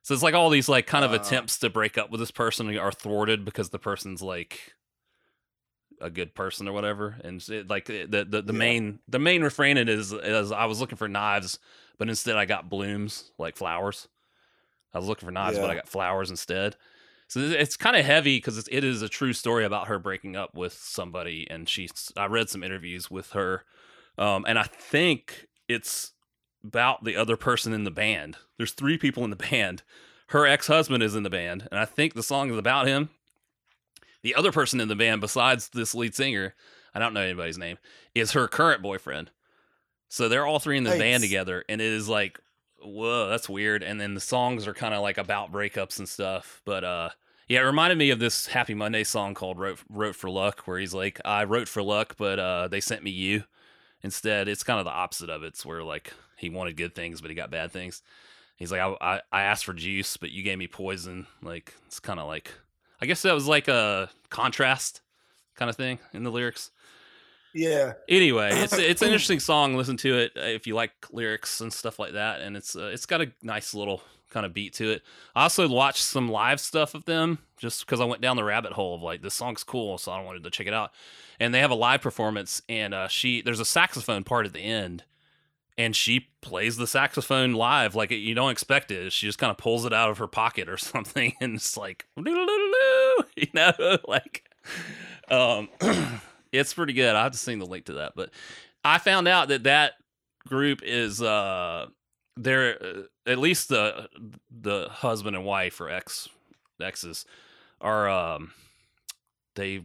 So it's like all these like kind of Uh. attempts to break up with this person are thwarted because the person's like a good person or whatever and it, like the the, the, Yeah. main the main refrain it is is I was looking for knives but instead I got blooms like flowers. I was looking for knives but I got flowers instead. So it's kind of heavy because it is a true story about her breaking up with somebody, and she's. I read some interviews with her, um, and I think it's about the other person in the band. There's three people in the band. Her ex husband is in the band, and I think the song is about him. The other person in the band, besides this lead singer, I don't know anybody's name, is her current boyfriend. So they're all three in the band together, and it is like whoa, that's weird. And then the songs are kind of like about breakups and stuff. But uh, yeah, it reminded me of this Happy Monday song called "Wrote Wrote for Luck," where he's like, "I wrote for luck, but uh, they sent me you instead." It's kind of the opposite of it. It's where like he wanted good things, but he got bad things. He's like, I, I, I asked for juice, but you gave me poison. Like it's kind of like, I guess that was like a contrast kind of thing in the lyrics. Yeah. Anyway, it's it's an interesting song. Listen to it uh, if you like lyrics and stuff like that, and it's uh, it's got a nice little kind of beat to it. I also watched some live stuff of them just because I went down the rabbit hole of like this song's cool, so I wanted to check it out. And they have a live performance, and uh, she there's a saxophone part at the end, and she plays the saxophone live like you don't expect it. She just kind of pulls it out of her pocket or something, and it's like you know, like um, it's pretty good. I have to sing the link to that, but I found out that that group is uh they're uh, at least the the husband and wife or ex exes are um they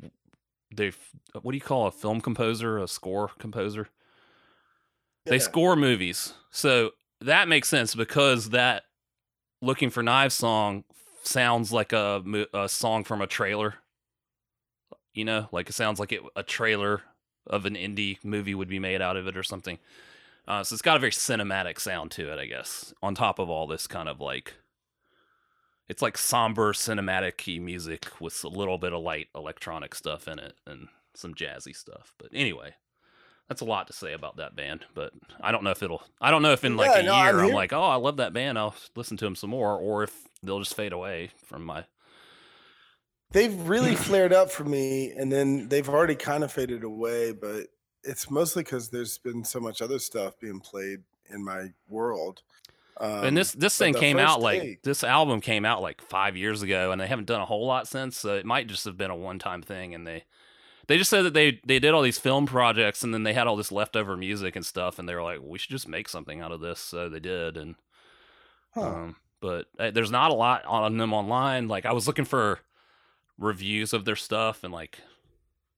they what do you call a film composer a score composer? They score movies. So that makes sense because that looking for knives song sounds like a, a song from a trailer. You know like it sounds like it a trailer of an indie movie would be made out of it or something uh, so it's got a very cinematic sound to it i guess on top of all this kind of like it's like somber cinematic music with a little bit of light electronic stuff in it and some jazzy stuff but anyway that's a lot to say about that band but i don't know if it'll i don't know if in like Yeah, a no, I'm year i'm like oh i love that band i'll listen to them some more or if they'll just fade away from my They've really flared up for me, and then they've already kind of faded away. But it's mostly because there's been so much other stuff being played in my world. Um, and this this thing came out like day- this album came out like five years ago, and they haven't done a whole lot since. So it might just have been a one time thing. And they they just said that they they did all these film projects, and then they had all this leftover music and stuff, and they were like, we should just make something out of this. So they did, and Huh. um, but uh, there's not a lot on them online. Like I was looking for reviews of their stuff, and like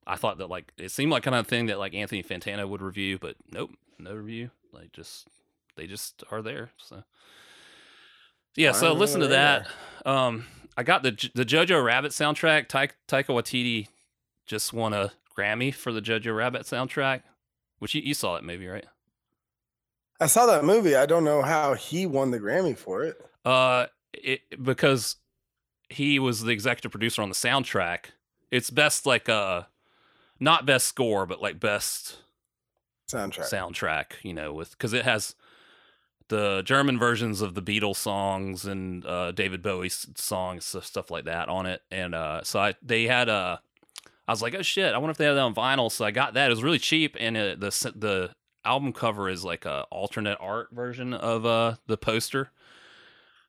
I thought that like it seemed like kind of thing that like Anthony Fantano would review, but nope, no review. Like just they just are there. So yeah, so listen to that. Um, I got the the Jojo Rabbit soundtrack. Ta- Taika Waititi just won a Grammy for the Jojo Rabbit soundtrack, which you, you saw that movie, right? I saw that movie. I don't know how he won the Grammy for it. Uh, it, because he was the executive producer on the soundtrack. It's best like uh, not best score, but like best Soundtrack. soundtrack. You know, with because it has the German versions of the Beatles songs and uh, David Bowie's songs, stuff like that on it. And uh, so I they had a, I was like, oh shit, I wonder if they have that on vinyl. So I got that. It was really cheap, and uh, the the album cover is like a alternate art version of uh the poster.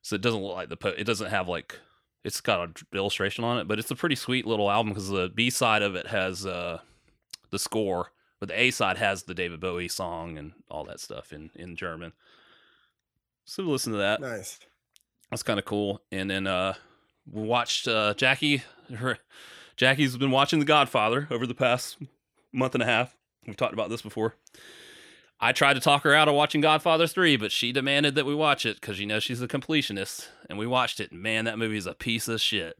So it doesn't look like the po- it doesn't have like it's got an illustration on it, but it's a pretty sweet little album because the B side of it has uh the score, but the A side has the David Bowie song and all that stuff in in German. So listen to that. Nice. That's kind of cool. And then uh we watched uh Jackie her Jackie's been watching The Godfather over the past month and a half. We've talked about this before. I tried to talk her out of watching Godfather 3, but she demanded that we watch it because you know she's a completionist. And we watched it. Man, that movie is a piece of shit.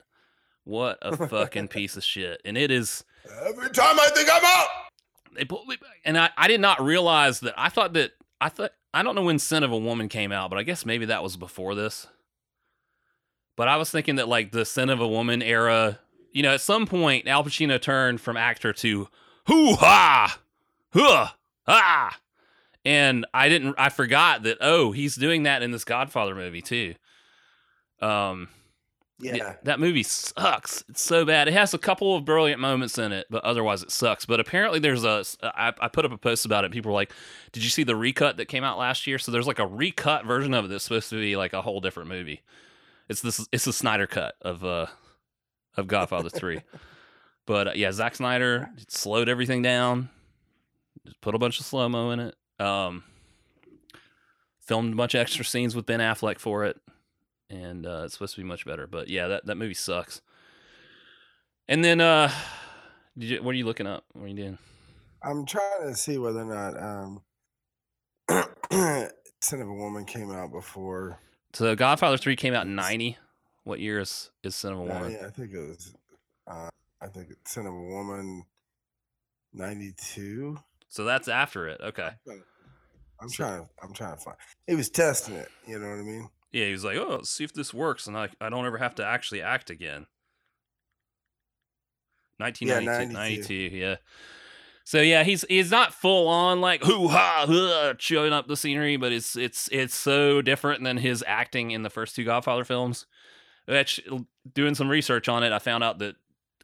What a fucking piece of shit. And it is Every time I think I'm out. they pulled me back. And I, I did not realize that I thought that I thought I don't know when Scent of a Woman came out, but I guess maybe that was before this. But I was thinking that like the Scent of a Woman era, you know, at some point Al Pacino turned from actor to hoo ha, huh, ah, and I didn't. I forgot that. Oh, he's doing that in this Godfather movie too. Um, Yeah. yeah, that movie sucks. It's so bad. It has a couple of brilliant moments in it, but otherwise it sucks. But apparently there's a. I, I put up a post about it. People were like, "Did you see the recut that came out last year?" So there's like a recut version of it that's supposed to be like a whole different movie. It's this. It's the Snyder cut of uh of Godfather Three. But uh, yeah, Zack Snyder slowed everything down. Just put a bunch of slow mo in it. Um, filmed a bunch of extra scenes with Ben Affleck for it and uh, it's supposed to be much better. But yeah, that, that movie sucks. And then, uh, did you, what are you looking up? What are you doing? I'm trying to see whether or not um Scent of a Woman came out before. So Godfather Three came out in ninety. What year is is Scent of a Woman? yeah, I think it was uh I think Sin of a Woman ninety two. So that's after it. Okay. I'm So- trying I'm trying to find he was testing it, you know what I mean? Yeah, he was like, "Oh, let's see if this works, and I I don't ever have to actually act again." 1992, 92. 92, yeah. So yeah, he's he's not full on like hoo ha showing up the scenery, but it's it's it's so different than his acting in the first two Godfather films. Actually, doing some research on it, I found out that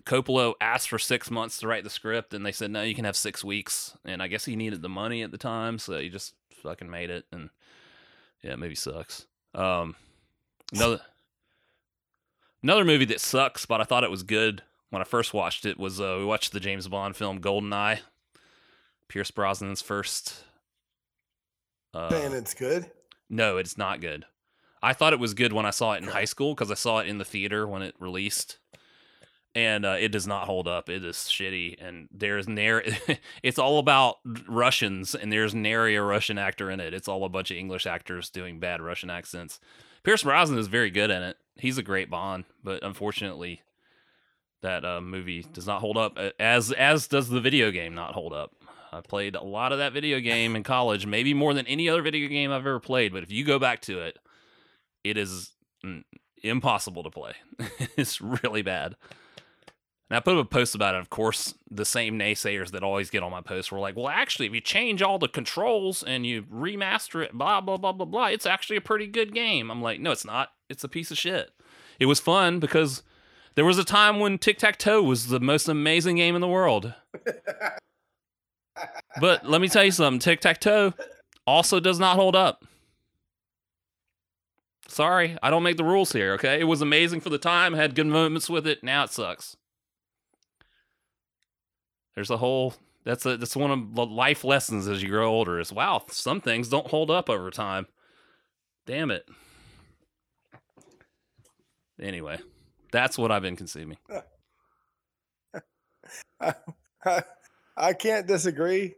Coppola asked for six months to write the script, and they said no, you can have six weeks. And I guess he needed the money at the time, so he just fucking made it. And yeah, movie sucks. Um, another another movie that sucks, but I thought it was good when I first watched it was uh, we watched the James Bond film Goldeneye. Pierce Brosnan's first. Uh, Saying it's good. no, it's not good. I thought it was good when I saw it in high school because I saw it in the theater when it released, and uh, it does not hold up. It is shitty, and there's near. it's all about Russians, and there's nary a Russian actor in it. It's all a bunch of English actors doing bad Russian accents. Pierce Brosnan is very good in it. He's a great Bond, but unfortunately, that uh, movie does not hold up. As as does the video game not hold up. I played a lot of that video game in college, maybe more than any other video game I've ever played. But if you go back to it, it is mm, impossible to play. it's really bad. And I put up a post about it. Of course, the same naysayers that always get on my posts were like, well, actually, if you change all the controls and you remaster it, blah, blah, blah, blah, blah, it's actually a pretty good game. I'm like, no, it's not. It's a piece of shit. It was fun because there was a time when tic tac toe was the most amazing game in the world. But let me tell you something tic tac toe also does not hold up. Sorry, I don't make the rules here, okay? It was amazing for the time, had good moments with it. Now it sucks. There's a whole that's a that's one of the life lessons as you grow older is wow, some things don't hold up over time. Damn it. Anyway, that's what I've been consuming. I, I can't disagree.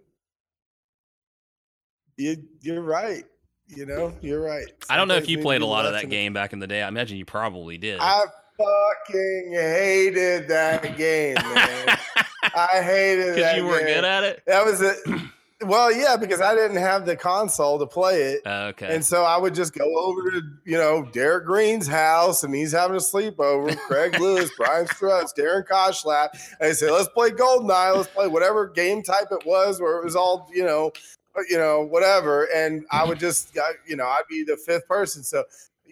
You you're right. You know, you're right. I don't know if you played a lot of that game back in the day. I imagine you probably did. I fucking hated that game, man. I hated it Because you weren't game. good at it. That was it. Well, yeah, because I didn't have the console to play it. Oh, okay. And so I would just go over to, you know, Derek Green's house and he's having a sleepover. Craig Lewis, Brian Struts, Darren Koshlap. And I say, let's play Goldeneye. Let's play whatever game type it was where it was all, you know, you know, whatever. And I would just, you know, I'd be the fifth person. So,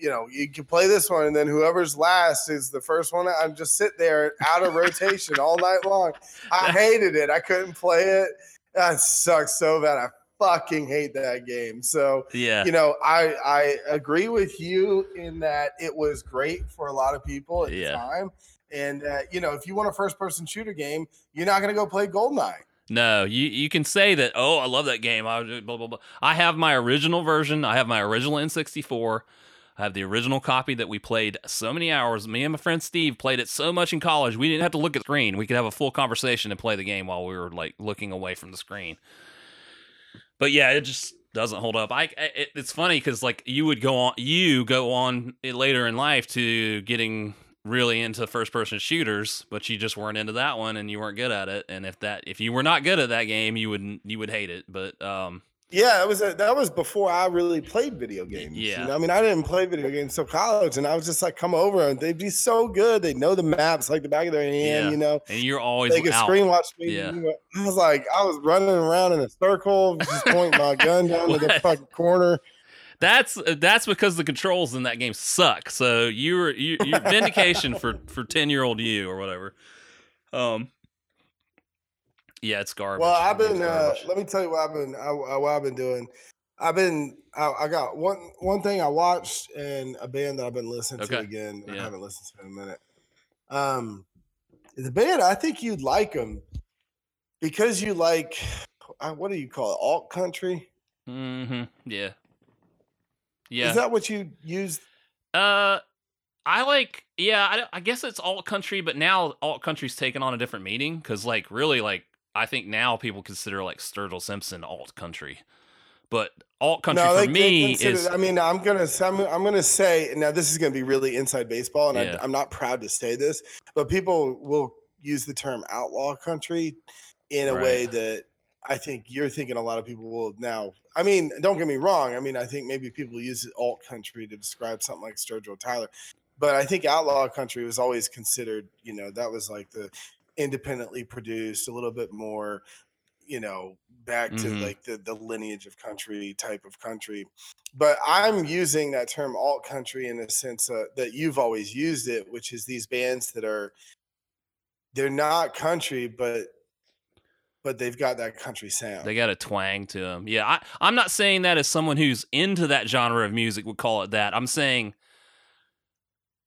you know, you can play this one and then whoever's last is the first one. I'd just sit there out of rotation all night long. I hated it. I couldn't play it. That sucks so bad. I fucking hate that game. So, yeah. you know, I I agree with you in that it was great for a lot of people at Yeah. the time. And uh, you know, if you want a first person shooter game, you're not gonna go play Goldeneye. No, you you can say that. Oh, I love that game. I blah blah blah. I have my original version. I have my original N64. I have the original copy that we played so many hours. Me and my friend Steve played it so much in college. We didn't have to look at the screen. We could have a full conversation and play the game while we were like looking away from the screen. But yeah, it just doesn't hold up. I it, it's funny because like you would go on, you go on later in life to getting really into first person shooters, but you just weren't into that one and you weren't good at it. And if that if you were not good at that game, you wouldn't you would hate it. But um Yeah, it was a, that was before I really played video games. yeah. you know? I mean, I didn't play video games till college, and I was just like, come over, and they'd be so good. They know the maps like the back of their hand, Yeah. you know. and you're always They could out. screen watch me. Yeah. you know. I was like, I was running around in a circle, just pointing my gun down to the fucking corner. That's that's because the controls in that game suck. So you're you, you're vindication for for ten year old you or whatever. Um. Yeah, it's garbage. Well, I've been. Uh, let me tell you what I've been. I, I- what I've been doing. I've been. I, I got one. One thing I watched and a band that I've been listening to Okay. again. I haven't listened to in a minute. Um, the band. I think you'd like them because you like. uh, What do you call it? Alt country. Mm-hmm. Yeah. Yeah. Is that what you use? Uh, I like. Yeah, I, I guess it's alt country, but now alt country's taken on a different meaning because, like, really, like, I think now people consider like Sturgill Simpson alt country, but alt country for they- they me consider- is I mean, I'm gonna. I'm, I'm gonna say now. This is gonna be really inside baseball, and Yeah. I, I'm not proud to say this, but people will use the term outlaw country in a way that I think you're thinking. A lot of people will now. I mean, don't get me wrong. I mean, I think maybe people use alt country to describe something like Sturgill Tyler, but I think outlaw country was always considered. You know, that was like the independently produced, a little bit more you know back to Mhm. like the the lineage of country type of country but i'm using that term alt country in a sense uh, that you've always used it which is these bands that are they're not country but but they've got that country sound They got a twang to them. Yeah, I, I'm not saying that as someone who's into that genre of music would call it that. I'm saying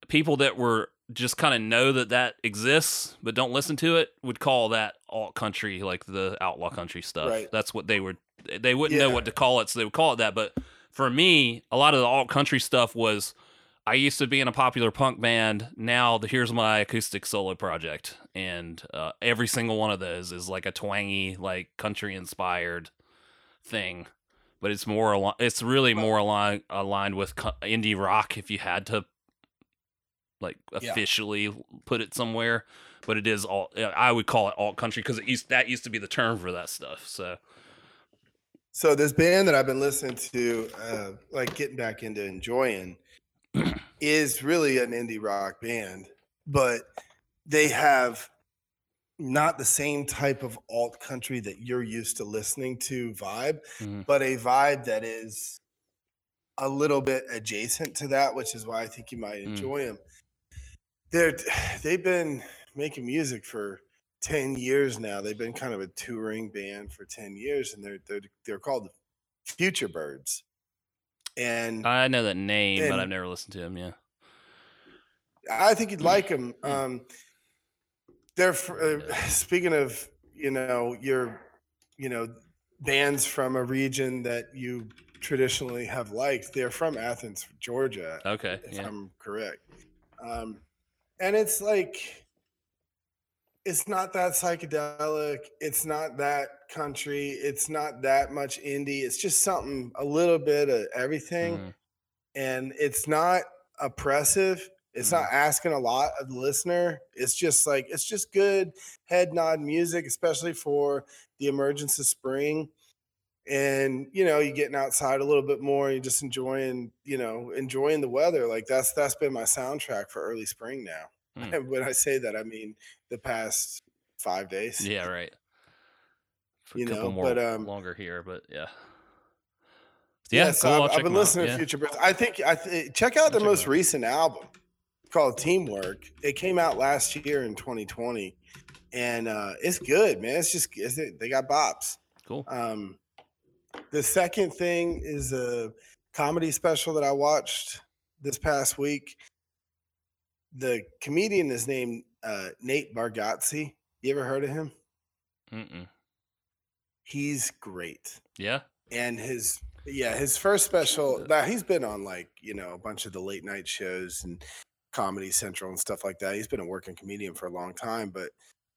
people that were just kind of know that that exists but don't listen to it would call that alt country, like the outlaw country stuff. Right. That's what they would. They wouldn't know what to call it, so they would call it that. But for me, a lot of the alt country stuff was. I used to be in a popular punk band. Now, the, here's my acoustic solo project, and uh, every single one of those is like a twangy, like country inspired thing. But it's more, al- it's really more aligned aligned with co- indie rock. If you had to, like, Yeah. officially put it somewhere, but it is all. I would call it alt country because it used that used to be the term for that stuff. So so this band that i've been listening to uh like getting back into enjoying is really an indie rock band but they have not the same type of alt country that you're used to listening to vibe Mhm. but a vibe that is a little bit adjacent to that which is why i think you might Mm. enjoy them they're they've been making music for 10 years now they've been kind of a touring band for 10 years and they're they're, they're called future birds and I know that name, but I've never listened to them, Yeah. I think you'd like them. Um, they're uh, speaking of you know your you know bands from a region that you traditionally have liked. They're from Athens, Georgia, Okay. if Yeah. I'm correct. Um, and it's like it's not that psychedelic. It's not that country. It's not that much indie. It's just something a little bit of everything, Mhm. and it's not oppressive. It's not asking a lot of the listener. It's just like it's just good head nod music, especially for the emergence of spring. And you know, you're getting outside a little bit more. You're just enjoying, you know, enjoying the weather. Like that's that's been my soundtrack for early spring now. Hmm. And when I say that, I mean the past five days. Yeah, right. For You a couple know, more but, um, longer here, but yeah. Yeah, Yeah, so cool. I'll I've, I've been 'em out, listening yeah. to Future Birds. I think I th- check out I'll the check 'em most recent album called Teamwork. It came out last year in 2020, and uh, it's good, man. It's just it's, they got bops. Cool. Um, the second thing is a comedy special that I watched this past week. The comedian is named uh, Nate Bargatze. You ever heard of him? Mm-mm. He's great. Yeah. and his yeah his first special Now he's been on like you know a bunch of the late night shows and comedy central and stuff like that he's been a working comedian for a long time but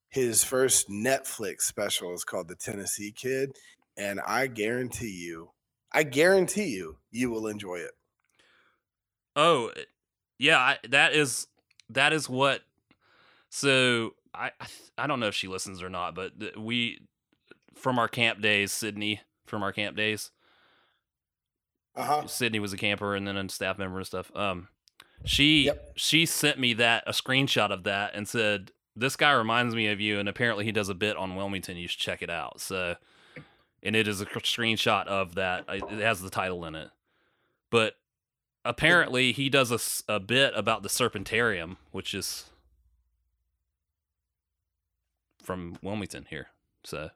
his first netflix special is called the tennessee kid and i guarantee you i guarantee you you will enjoy it Oh, eh, yeah. I, that is that is what. So I I I don't know if she listens or not, but th- we from our camp days, Sydney from our camp days. uh-huh Sydney was a camper and then a staff member and stuff. Um, she Yep. she sent me that a screenshot of that and said this guy reminds me of you, and apparently he does a bit on Wilmington. You should check it out. So, and it is a screenshot of that. It has the title in it, but apparently he does a, a bit about the Serpentarium, which is from Wilmington here. So,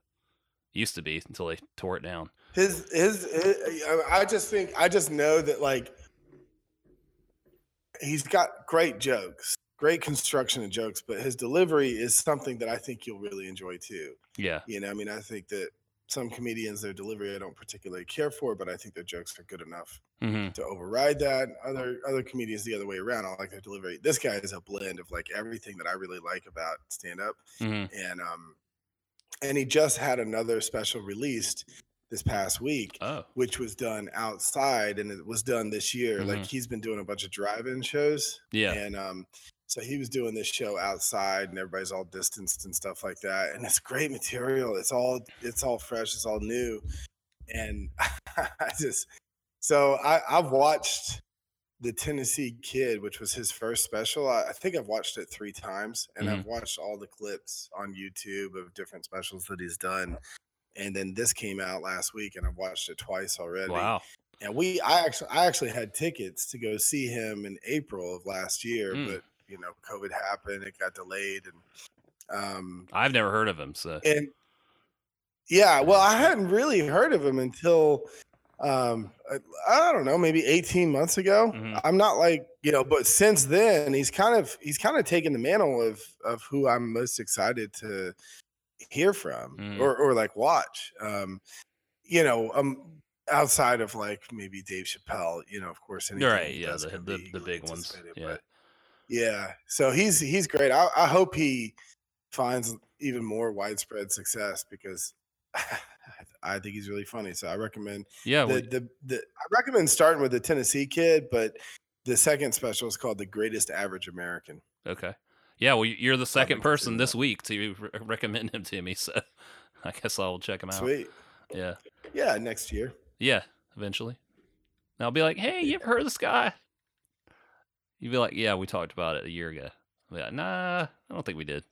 used to be until they tore it down. his, his his i just think i just know that like he's got great jokes great construction of jokes but his delivery is something that i think you'll really enjoy too Yeah. You know, I mean, I think that some comedians, their delivery, I don't particularly care for, but I think their jokes are good enough hmm to override that. Other other comedians, the other way around, I like their delivery. This guy is a blend of like everything that I really like about stand up, hmm and um, and he just had another special released this past week, Oh. which was done outside, and it was done this year. Like Mhm. he's been doing a bunch of drive-in shows, Yeah. and um, so he was doing this show outside, and everybody's all distanced and stuff like that. And it's great material. It's all it's all fresh. It's all new. And I just so I, I've watched the Tennessee Kid, which was his first special. I, I think I've watched it three times, and I've watched all the clips on YouTube of different specials that he's done. And then this came out last week, and I've watched it twice already Wow. and we i actually i actually had tickets to go see him in april of last year Mm. but you know covid happened it got delayed and um I've never heard of him, so and yeah well i hadn't really heard of him until um i, I don't know maybe 18 months ago Mhm. i'm not like you know but since then he's kind of he's kind of taken the mantle of of who i'm most excited to hear from Mm. or or like watch um you know um outside of like maybe dave chappelle you know of course right. Yeah, the the, the big ones. Yeah. but yeah so he's he's great I, I hope he finds even more widespread success because I think he's really funny. So I recommend Yeah. the, we- the the I recommend starting with the Tennessee Kid, but the second special is called The Greatest Average American. okay. Yeah. Well, you're the second person this week to re- recommend him to me, so I guess I'll check him out. Sweet. Yeah. Yeah, next year. Yeah. Eventually. And I'll be like, "Hey, you ever heard of this guy?" You'd be like, "Yeah, we talked about it a year ago." Be like, "Nah, I don't think we did."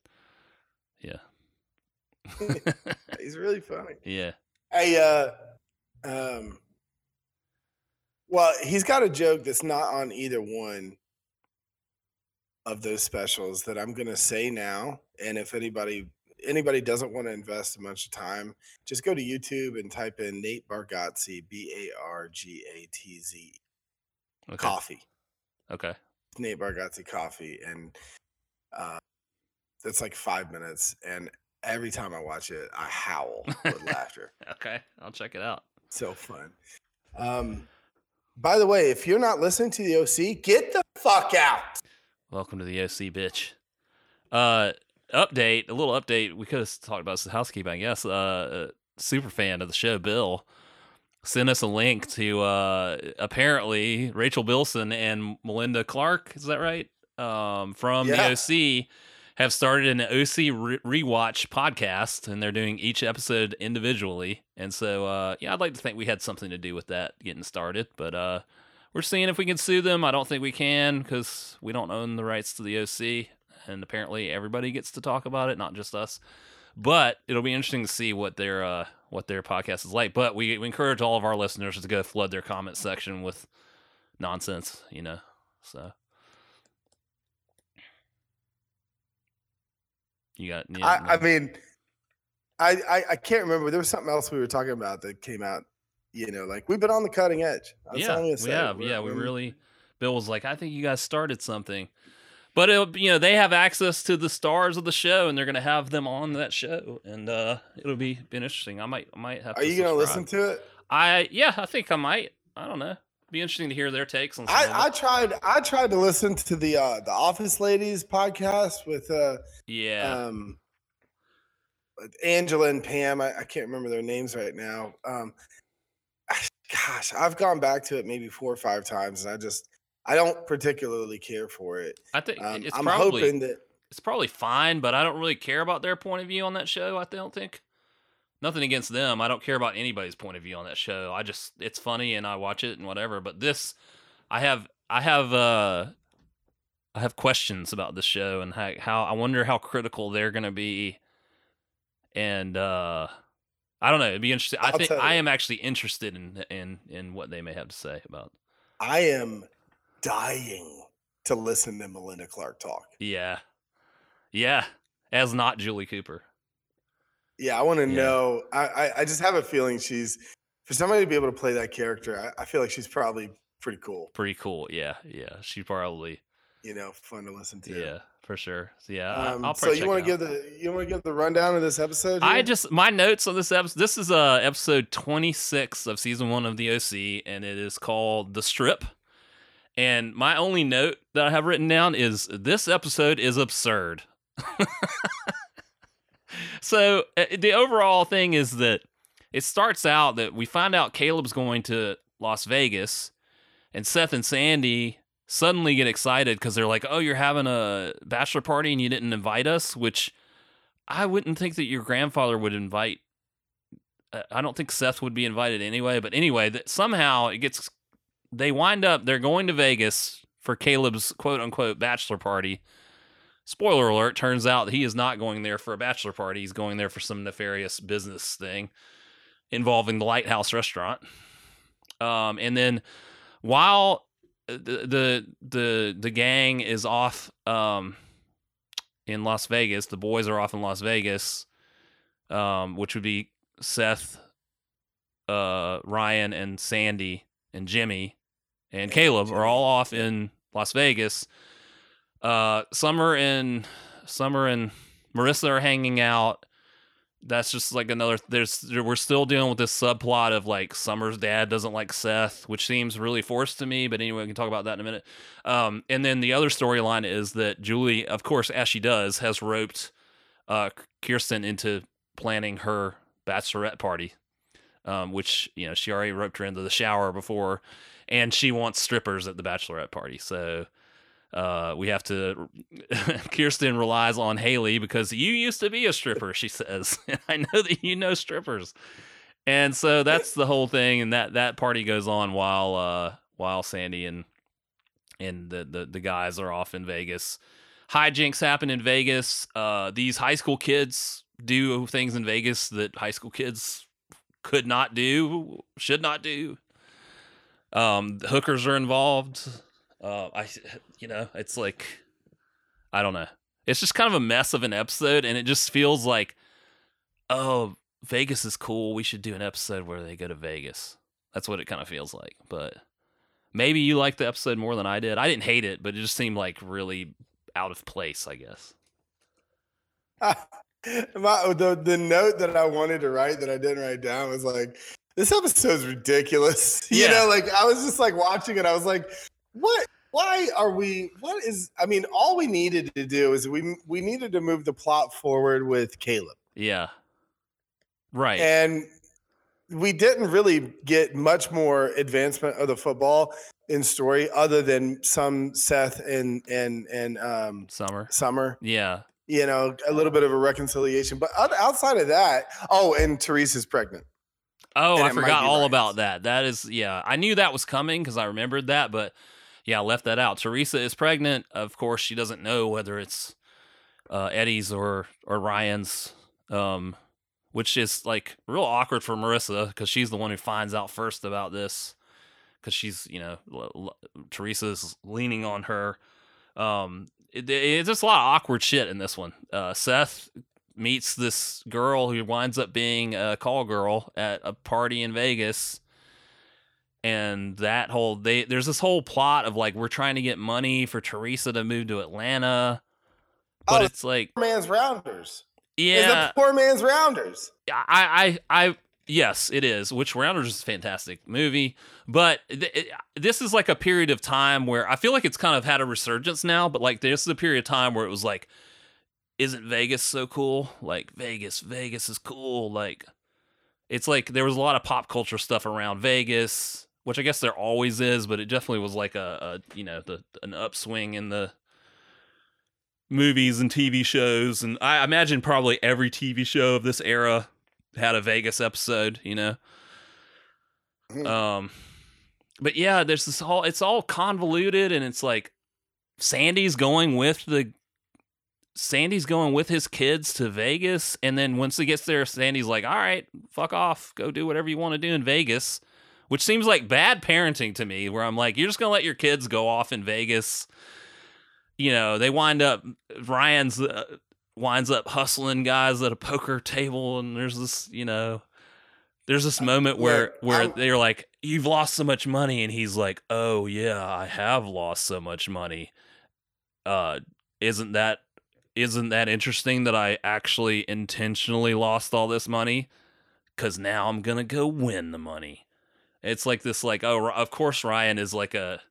Yeah. He's really funny. yeah. Hey, uh, um, well, he's got a joke that's not on either one of those specials that I'm gonna say now. And if anybody anybody doesn't want to invest a bunch of time, just go to YouTube and type in Nate Bargatze, B A R G A T Z, Okay. coffee. Okay. Nate Bargatze coffee, and uh, that's like five minutes. And every time I watch it, I howl with laughter. Okay. I'll check it out. So fun. Um, by the way, if you're not listening to the OC, get the fuck out. Welcome to the OC, bitch. Uh, update, a little update. We could have talked about some housekeeping, Yes. Uh, super fan of the show, Bill, sent us a link to uh, apparently Rachel Bilson and Melinda Clarke. Is that right? Um, from Yeah. the OC have started an OC re- rewatch podcast, and they're doing each episode individually. And so, uh, yeah, I'd like to think we had something to do with that getting started, but uh, we're seeing if we can sue them. I don't think we can because we don't own the rights to the OC, and apparently everybody gets to talk about it, not just us. But it'll be interesting to see what their uh, what their podcast is like. But we, we encourage all of our listeners to go flood their comment section with nonsense, you know. So you got yeah, I, I mean, I, I I can't remember. There was something else we were talking about that came out. You know, like we've been on the cutting edge. That's yeah, we have. Yeah, we really. Bill was like, I think you guys started something, but it'll, you know they have access to the stars of the show, and they're gonna have them on that show, and uh, it'll be, be interesting. I might I might have. Are to you gonna listen to it? I yeah, I think I might. I don't know. Be interesting to hear their takes on. I, I tried. I tried to listen to the uh the Office Ladies podcast with uh yeah, um Angela and Pam. I, I can't remember their names right now. Um, gosh, I've gone back to it maybe four or five times, and I just I don't particularly care for it. I think Um, it's I'm probably hoping that it's probably fine, but I don't really care about their point of view on that show. I don't think. Nothing against them. I don't care about anybody's point of view on that show. I just it's funny and I watch it and whatever. But this, I have I have uh I have questions about the show and how, how I wonder how critical they're gonna be. And uh I don't know. It'd be interesting. I I'll think I am actually interested in in in what they may have to say about. I am dying to listen to Melinda Clarke talk. Yeah, yeah. As not Julie Cooper. Yeah, I want to Yeah. know. I, I I just have a feeling she's for somebody to be able to play that character. I, I feel like she's probably pretty cool. Pretty cool. Yeah, yeah. She probably. You know, fun to listen to. Yeah, for sure. So, yeah, Um, I'll so you want to give the you want to give the rundown of this episode? I just my notes on this episode. This is uh episode 26 of season one of the OC, and it is called the Strip. And my only note that I have written down is this episode is absurd. so uh, the overall thing is that it starts out that we find out Caleb's going to Las Vegas, and Seth and Sandy suddenly get excited because they're like, "Oh, you're having a bachelor party and you didn't invite us," which I wouldn't think that your grandfather would invite. uh, I don't think Seth would be invited anyway. But anyway, that somehow it gets. They wind up. They're going to Vegas for Caleb's quote unquote bachelor party. Spoiler alert: Turns out he is not going there for a bachelor party. He's going there for some nefarious business thing involving the Lighthouse Restaurant. Um, and then while uh, the the the, the gang is off um, in Las Vegas, the boys are off in Las Vegas, um, which would be Seth, uh, Ryan, and Sandy, and Jimmy, and Caleb are all off in Las Vegas. Uh, Summer and Summer and Marissa are hanging out. That's just like another. There's there- we're still dealing with this subplot of like Summer's dad doesn't like Seth, which seems really forced to me. But anyway, we can talk about that in a minute. Um, and then the other storyline is that Julie, of course, as she does, has roped uh, Kirsten into planning her bachelorette party, um, which you know she already roped her into the shower before, and she wants strippers at the bachelorette party. So uh, we have to. Kirsten relies on Hailey because you used to be a stripper. She says, "I know that you know strippers," and so that's the whole thing. And that that party goes on while uh, while Sandy and and the, the the guys are off in Vegas. Hijinks happen in Vegas. Uh, these high school kids do things in Vegas that high school kids could not do, should not do. Um, hookers are involved. Uh, I, you know, it's like, I don't know. It's just kind of a mess of an episode, and it just feels like, oh, Vegas is cool. We should do an episode where they go to Vegas. That's what it kind of feels like. But maybe you liked the episode more than I did. I didn't hate it, but it just seemed like really out of place, I guess. My, the the note that I wanted to write that I didn't write down was like, this episode's ridiculous. You Yeah. know, like I was just like watching it. I was like, what why are we? What is? I mean, all we needed to do is we we needed to move the plot forward with Caleb, Yeah. Right. and we didn't really get much more advancement of the football in story other than some Seth and and and um, Summer. Summer. Yeah. You know, a little bit of a reconciliation, but outside of that, oh, and Theresa's pregnant. Oh, I forgot all about that. That is, yeah, I knew that was coming because I remembered that, but yeah, I left that out. Theresa is pregnant. Of course, she doesn't know whether it's uh, Eddie's or or Ryan's, um, which is like real awkward for Marissa because she's the one who finds out first about this because she's you know l- l- Theresa's leaning on her. Um, it, it's just a lot of awkward shit in this one. Uh, Seth meets this girl who winds up being a call girl at a party in Vegas. And that whole they there's this whole plot of like we're trying to get money for Theresa to move to Atlanta. But Oh, it's like Poor man's rounders. It's yeah, the poor man's rounders. I, I, I, yes, it is. Which Rounders is a fantastic movie, but th- it, this is like a period of time where I feel like it's kind of had a resurgence now. But like, this is a period of time where it was like, isn't Vegas so cool? Like Vegas, Vegas is cool. Like, it's like there was a lot of pop culture stuff around Vegas, which I guess there always is, but it definitely was like a, a you know, the an upswing in the movies and TV shows, and I imagine probably every TV show of this era had a Vegas episode, you know. Mhm. Um, but yeah, there's this whole. It's all convoluted, and it's like Sandy's going with the. Sandy's going with his kids to Vegas, and then once he gets there, Sandy's like, "All right, fuck off, go do whatever you want to do in Vegas," which seems like bad parenting to me. Where I'm like, "You're just gonna let your kids go off in Vegas." You know, they wind up Ryan's uh, winds up hustling guys at a poker table, and there's this, you know, there's this moment where Look, where I'm- they're like, "You've lost so much money," and he's like, "Oh yeah, I have lost so much money." Uh, isn't that isn't that interesting that I actually intentionally lost all this money? Because now I'm gonna go win the money. It's like this, like, oh, of course Ryan is like a,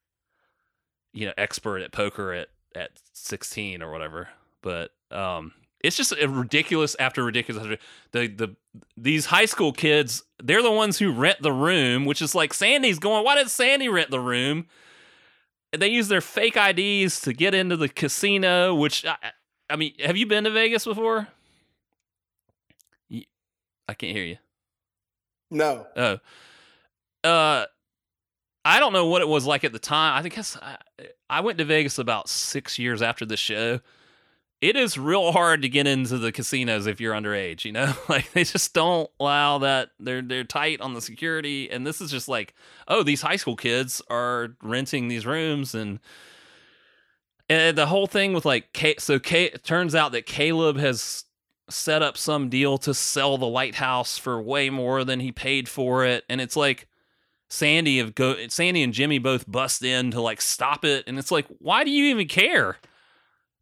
you know, expert at poker at at 16 or whatever. But um, it's just a ridiculous after ridiculous. After, the the these high school kids, they're the ones who rent the room, which is like Sandy's going. Why did Sandy rent the room? They use their fake IDs to get into the casino. Which I, I mean, have you been to Vegas before? I can't hear you. No. Oh, uh, I don't know what it was like at the time. I think I, I went to Vegas about six years after the show. It is real hard to get into the casinos if you're underage. You know, like they just don't allow that. They're they're tight on the security, and this is just like, oh, these high school kids are renting these rooms and. And the whole thing with like, so it turns out that Caleb has set up some deal to sell the lighthouse for way more than he paid for it. And it's like Sandy of go Sandy and Jimmy both bust in to like stop it. And it's like why do you even care?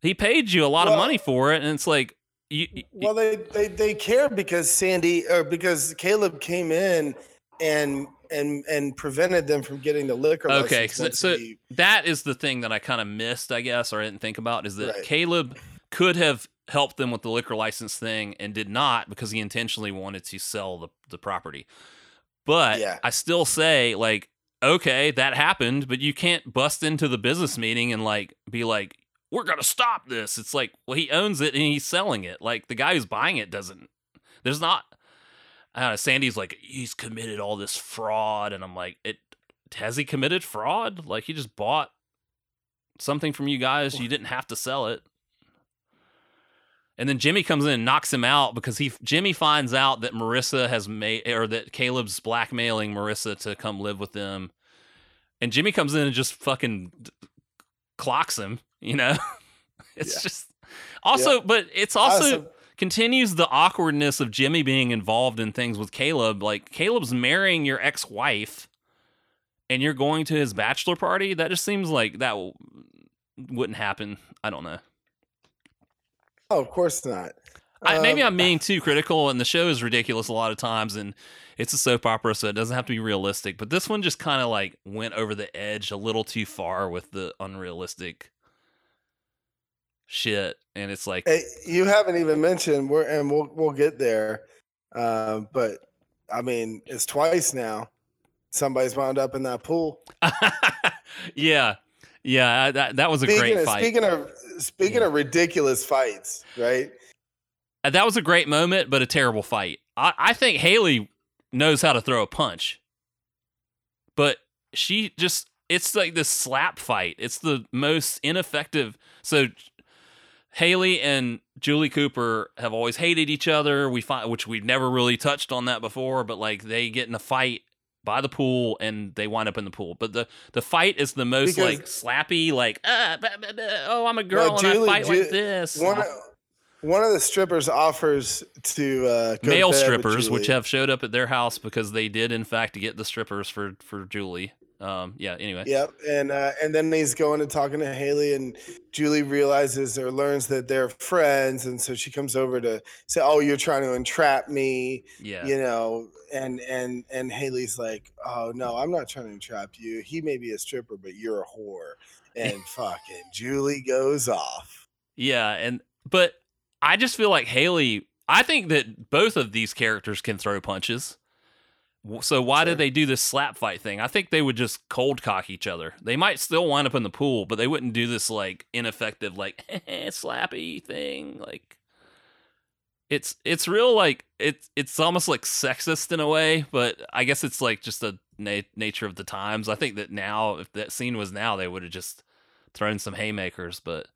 He paid you a lot of money for it. And it's like you, you- Well, they, they they care because Sandy or because Caleb came in and and and prevented them from getting the liquor Okay, license. so- so- he- that is the thing that I kind of missed I guess or I didn't think about is that Right. Caleb could have helped them with the liquor license thing and did not because he intentionally wanted to sell the, the property but Yeah. I still say like okay that happened but you can't bust into the business meeting and like be like we're gonna stop this it's like well he owns it and he's selling it like the guy who's buying it doesn't there's not I don't know, Sandy's like he's committed all this fraud and I'm like it has he committed fraud like he just bought something from you guys you didn't have to sell it and then Jimmy comes in and knocks him out because he Jimmy finds out that Marissa has made or that Caleb's blackmailing Marissa to come live with them. And Jimmy comes in and just fucking clocks him, you know? it's Yeah. just also but it's also Awesome. Continues the awkwardness of Jimmy being involved in things with Caleb. Like Caleb's marrying your ex-wife and you're going to his bachelor party. That just seems like that w- wouldn't happen. I don't know. Oh, of course not. I, maybe Um, I'm being too critical, and the show is ridiculous a lot of times, and it's a soap opera, so it doesn't have to be realistic. But this one just kind of like went over the edge a little too far with the unrealistic shit, and it's like, Hey, you haven't even mentioned we're and we'll we'll get there. Um, but I mean, it's twice now. Somebody's wound up in that pool. yeah, yeah, that that was a speaking great of, fight. Speaking of speaking Yeah. of ridiculous fights, right? Uh, that was a great moment, but a terrible fight. I, I think Hailey knows how to throw a punch, but she just it's like this slap fight. It's the most ineffective. So Hailey and Julie Cooper have always hated each other. We find which we've never really touched on that before, but like they get in a fight by the pool and they wind up in the pool. But the the fight is the most Because- like slappy, like ah, bah, bah, bah, oh I'm a girl and Julie- I fight like this. One of, one of the strippers offers to uh, go to male strippers, which have showed up at their house because they did in fact get the strippers for for Julie. Um, yeah. Anyway, Yep, and uh, and then he's going and talking to Hailey, and Julie realizes or learns that they're friends, and so she comes over to say, "Oh, you're trying to entrap me," yeah, you know, and and and Hailey's like, "Oh no, I'm not trying to entrap you. He may be a stripper, but you're a whore." And fucking Julie goes off. yeah, and but I just feel like Hailey. I think that both of these characters can throw punches. So why Sure. did they do this slap fight thing? I think they would just cold cock each other. They might still wind up in the pool, but they wouldn't do this like ineffective like slappy thing. Like it's it's real like it's it's almost like sexist in a way, but I guess it's like just the na- nature of the times. I think that now if that scene was now, they would have just thrown some haymakers, but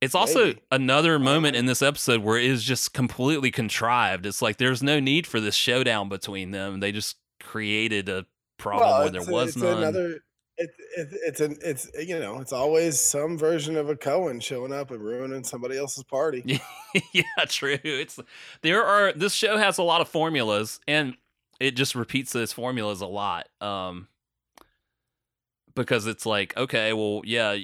it's also Maybe. another moment in this episode where it is just completely contrived. It's like there's no need for this showdown between them. They just created a problem where there a- was it's none. another. It, it, it's an it's you know it's always some version of a Cohen showing up and ruining somebody else's party. yeah, true. It's there are this show has a lot of formulas and it just repeats those formulas a lot. Um because it's like, okay, well, yeah,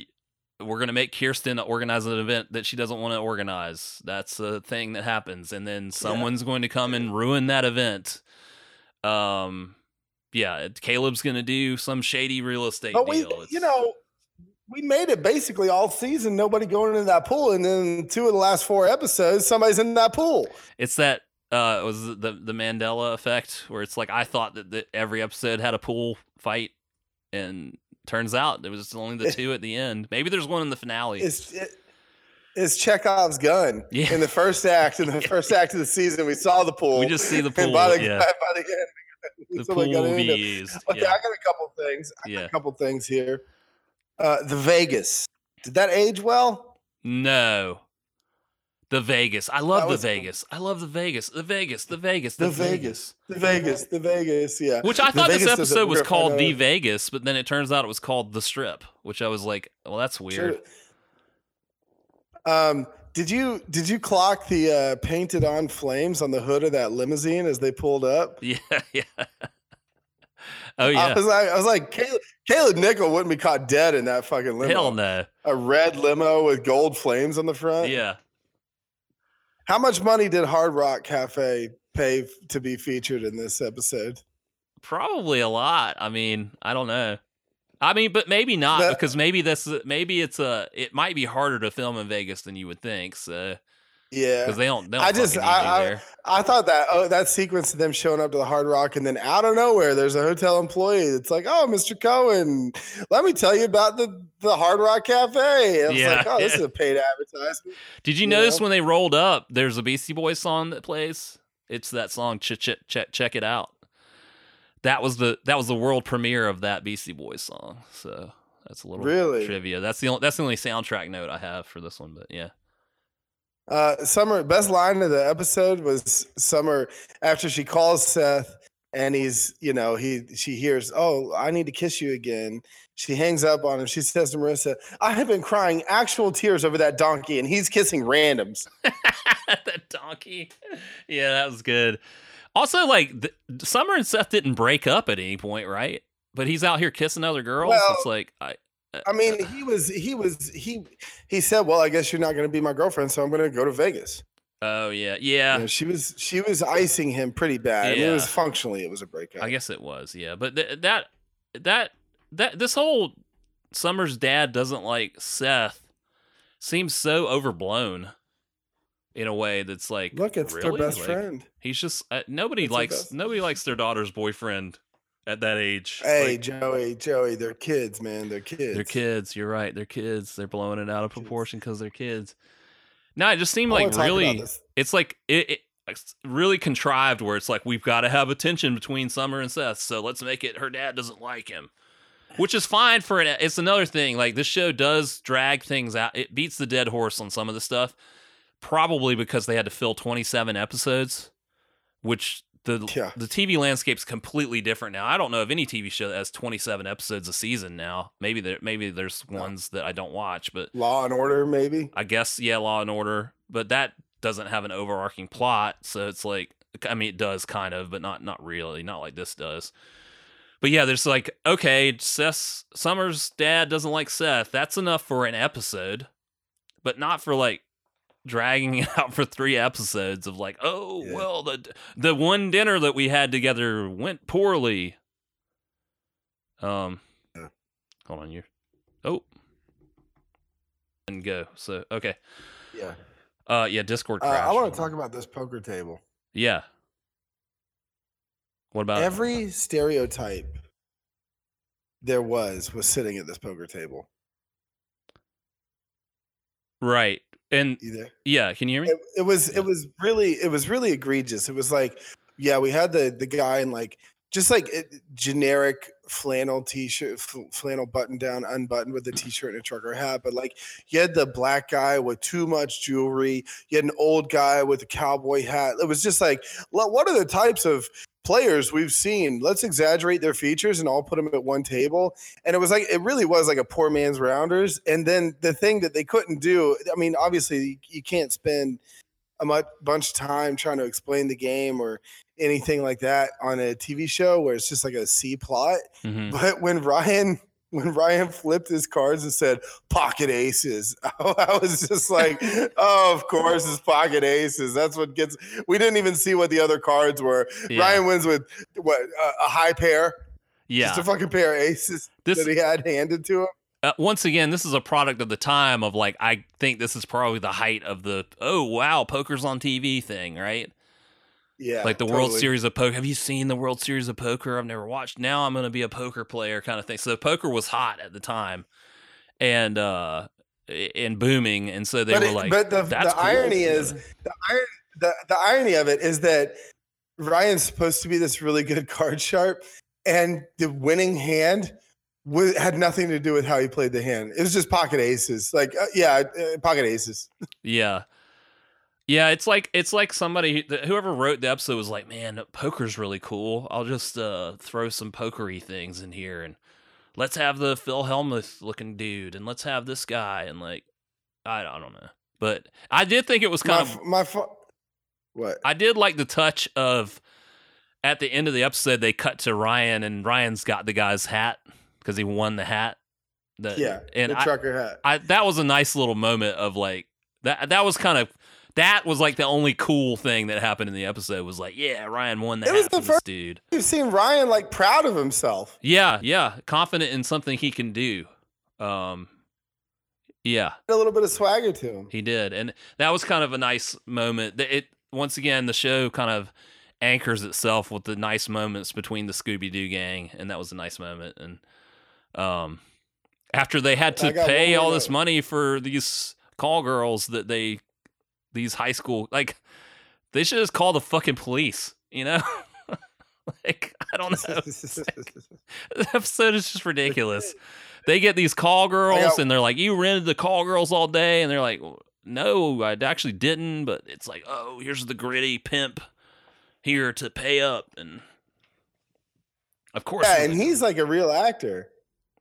we're gonna make Kirsten organize an event that she doesn't want to organize. That's a thing that happens, and then someone's going to come and ruin that event. Um, yeah, Caleb's gonna do some shady real estate But we, deal. you know, we made it basically all season. Nobody going into that pool, and then two of the last four episodes, somebody's in that pool. It's that uh it was the the Mandela effect where it's like I thought that, that every episode had a pool fight and turns out it was only the two at the end. Maybe there's one in the finale. It's it, it's Chekhov's gun. Yeah. In the first act, in the first act of the season, we saw the pool. we just see the pool. by the, yeah. by the end, The pool got will be used. Okay, Yeah. I got a couple things. I got Yeah. a couple things here. Uh, the Vegas. Did that age well? No. The Vegas. I love the Vegas. I love the Vegas. The Vegas. The Vegas. The, The Vegas. Vegas. The Vegas. The Vegas. Yeah. Which I thought this episode was called The Vegas, but then it turns out it was called The Strip, which I was like, well, that's weird. Um, did you did you clock the uh, painted on flames on the hood of that limousine as they pulled up? Yeah, yeah. oh yeah. I was like, I was like, Caleb, Caleb Nichol wouldn't be caught dead in that fucking limo. Hell no. A red limo with gold flames on the front. Yeah. How much money did Hard Rock Cafe pay f- to be featured in this episode? Probably a lot. I mean, I don't know. I mean, but maybe not That- because maybe this maybe it's a it might be harder to film in Vegas than you would think. So Yeah. because they don't, they don't I just- fucking need you I- I- I thought that oh, that sequence of them showing up to the Hard Rock and then out of nowhere there's a hotel employee It's like, "Oh, Mr. Cohen, let me tell you about the the Hard Rock Cafe." I Yeah, like, "Oh, this is a paid advertisement." Did you, you notice know? when they rolled up? There's a Beastie Boys song that plays. It's that song. Ch- ch- check check it out. That was the that was the world premiere of that Beastie Boys song. So that's a little Really? trivia. That's the only, that's the only soundtrack note I have for this one. But yeah, Uh, Summer best line of the episode was Summer after she calls Seth and he's you know he she hears, "Oh, I need to kiss you again." She hangs up on him. She says to Marissa, "I have been crying actual tears over that donkey, and he's kissing randoms." that donkey. Yeah, that was good. Also, like th- Summer and Seth didn't break up at any point, right? But he's out here kissing other girls. Well, it's like I. I mean, he was he was he he said, "Well, I guess you're not going to be my girlfriend, so I'm going to go to Vegas." Oh yeah, You yeah. know, she was she was icing him pretty bad. I mean, it was functionally it was a breakup. I guess it was, yeah. But th- that that that this whole Summer's dad doesn't like Seth seems so overblown in a way that's like Look, it's really? their best Like, friend. He's just uh, nobody It's likes nobody likes their daughter's boyfriend at that age. Hey, Like, Joey, Joey, they're kids, man. They're kids. they're kids. You're right. They're kids. They're blowing it out of proportion because they're kids. No, it just seemed I like really. It's like it, it it's really contrived where it's like we've got to have a tension between Summer and Seth, so let's make it her dad doesn't like him, which is fine for it. It's another thing. Like this show does drag things out. It beats the dead horse on some of the stuff, probably because they had to fill 27 episodes, which the Yeah. the TV landscape's completely different now. I don't know of any TV show that has 27 episodes a season now. Maybe there maybe there's No. ones that I don't watch, but Law and Order, maybe. I guess yeah, Law and Order, but that doesn't have an overarching plot, so it's like I mean it does kind of, but not not really, not like this does. But yeah, there's like okay, Seth Summers' dad doesn't like Seth. That's enough for an episode, but not for like dragging it out for three episodes of like, oh Yeah. well, the the one dinner that we had together went poorly. Um, Yeah. hold on, you. Oh, and go. So okay. Yeah. Uh, yeah, Discord Uh. I want to talk about this poker table. Yeah. What about Every stereotype there was was sitting at this poker table. right? And You there? yeah, can you hear me? It, it was Yeah. it was really it was really egregious. It was like, yeah, we had the the guy in like just like it, generic flannel t-shirt, flannel button down, unbuttoned with a mm-hmm. t-shirt and a trucker hat. But like, you had the black guy with too much jewelry. You had an old guy with a cowboy hat. It was just like, what are the types of players we've seen? Let's exaggerate their features and all put them at one table. And it was like, it really was like a poor man's rounders. And then the thing that they couldn't do, I mean, obviously you, can't spend a much bunch of time trying to explain the game or anything like that on a TV show where it's just like a C plot. Mhm. But when Ryan when Ryan flipped his cards and said pocket aces, I was just like, oh, of course it's pocket aces. That's what gets. We didn't even see what the other cards were. Yeah. Ryan wins with what a, high pair, yeah. just a fucking pair of aces This that he had handed to him. uh, once again, this is a product of the time of like I think this is probably the height of the oh wow poker's on TV thing, right? Yeah, like the World. Series of Poker. Have you seen the World Series of Poker? I've never watched. Now I'm going to be a poker player kind of thing. So poker was hot at the time, and uh, and booming, and so they but were it- like, but the, "That's the cool." irony is the, the the irony of it is that Ryan's supposed to be this really good card sharp, and the winning hand had nothing to do with how he played the hand. It was just pocket aces. Like, uh, yeah, uh, pocket aces. Yeah. Yeah, it's like it's like somebody whoever wrote the episode was like, "Man, poker's really cool. I'll just uh, throw some pokery things in here and let's have the Phil Hellmuth looking dude and let's have this guy and like I, I don't know. But I did think it was kind f- of my fa- what? I did like the touch of at the end of the episode they cut to Ryan and Ryan's got the guy's hat because he won the hat. The, yeah, and the I, trucker hat. I that was a nice little moment of like that that was kind of that was like the only cool thing that happened in the episode was like yeah Ryan won the It was the first- dude. You've seen Ryan like proud of himself. yeah yeah confident in something he can do. Um yeah. A little bit of swagger to him. he did and that was kind of a nice moment. That it once again the show kind of anchors itself with the nice moments between the Scooby-Doo gang and that was a nice moment and um after they had to pay all this money for these call girls that they these high school like they should just call the fucking police you know? Like i don't know. The episode is just ridiculous. They get these call girls got- and they're like you rented the call girls all day? And they're like no i actually didn't but it's like oh here's the gritty pimp here to pay up. And of course yeah, and he's like a real actor.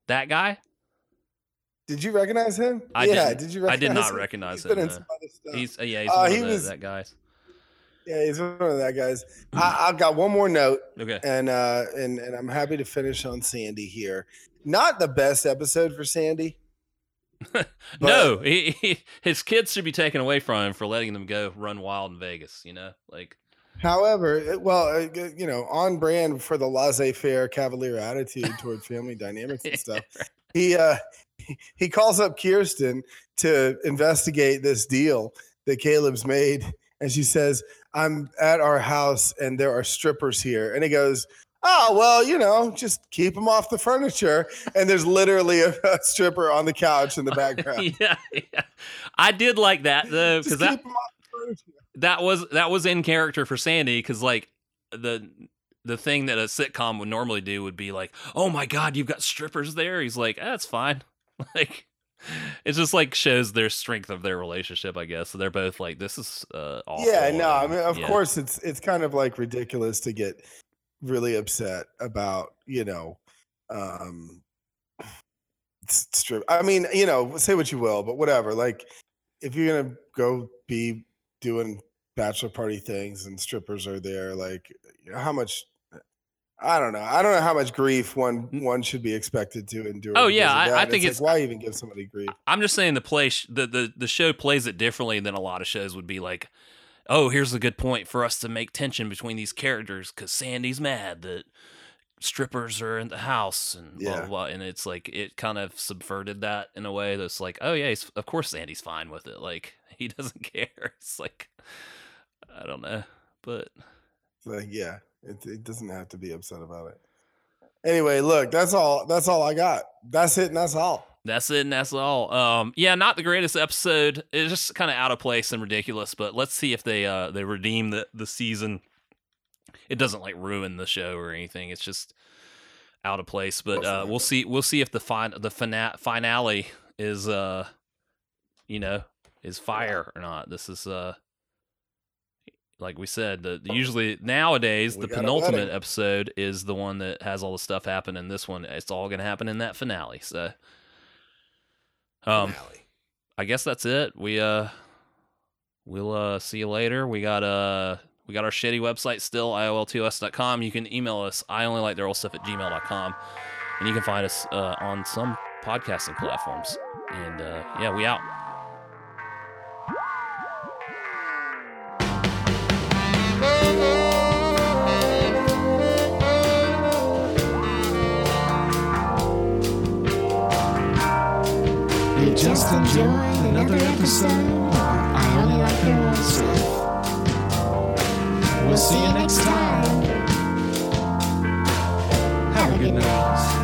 that guy Did you recognize him? I yeah, didn't- did you I did recognize not him? recognize He's been him, in some other stuff. he's yeah he's Uh, one he of was- that guys Yeah, he's one of that guys. I, I've got one more note, okay and uh, and and I'm happy to finish on Sandy here. Not the best episode for Sandy. no, he, he, his kids should be taken away from him for letting them go run wild in Vegas. You know, like However, well, uh, you know, on brand for the laissez-faire cavalier attitude toward family dynamics and stuff. He uh he- calls up Kirsten to investigate this deal that Caleb's made and she says, "I'm at our house and there are strippers here." And he goes, "Oh, well, you know, just keep them off the furniture." And there's literally a, a stripper on the couch in the background. yeah, yeah, I did like that though because that keep 'em off the furniture. that was that was in character for Sandy because like the the thing that a sitcom would normally do would be like, oh my god, you've got strippers there. He's like, ah, that's fine. Like it just like shows their strength of their relationship, I guess. So they're both like, this is uh awful. Yeah, no, I mean, of yeah. course, it's it's kind of like ridiculous to get really upset about, you know, um, strip. I mean, you know, say what you will, but whatever. Like, if you're gonna go be doing bachelor party things and strippers are there, like, how much? I don't know. I don't know how much grief one one should be expected to endure. Oh, yeah, I- I think like, it's- why even give somebody grief. I'm just saying the play, sh- the, the the show plays it differently than a lot of shows would be like. Oh, here's a good point for us to make tension between these characters because Sandy's mad that strippers are in the house and blah, Yeah. blah blah. And it's like it kind of subverted that in a way that's like, oh yeah, he's, of course Sandy's fine with it. Like he doesn't care. It's like I don't know, but Like, yeah, it, it doesn't have to be upset about it. Anyway, look, that's all. That's all I got. That's it, and that's all. That's it, and that's all. Um, yeah, not the greatest episode. It's just kind of out of place and ridiculous. But let's see if they uh they redeem the the season. It doesn't like ruin the show or anything. It's just out of place. But uh, we'll see. We'll see if the fin- the fina- finale is uh, you know, is fire or not. This is uh. Like we said, the, usually nowadays We the penultimate episode is the one that has all the stuff happen, and this one it's all gonna happen in that finale. So, um, Finale. I guess that's it. We uh we'll uh see you later. We got uh we got our shitty website still, IOL2S.com. You can email us, I only like their old stuff at gmail.com. And you can find us uh, on some podcasting platforms. And uh yeah, we out. just enjoying another episode I Only Like It Old Stuff. We'll see you next time. Have a good night.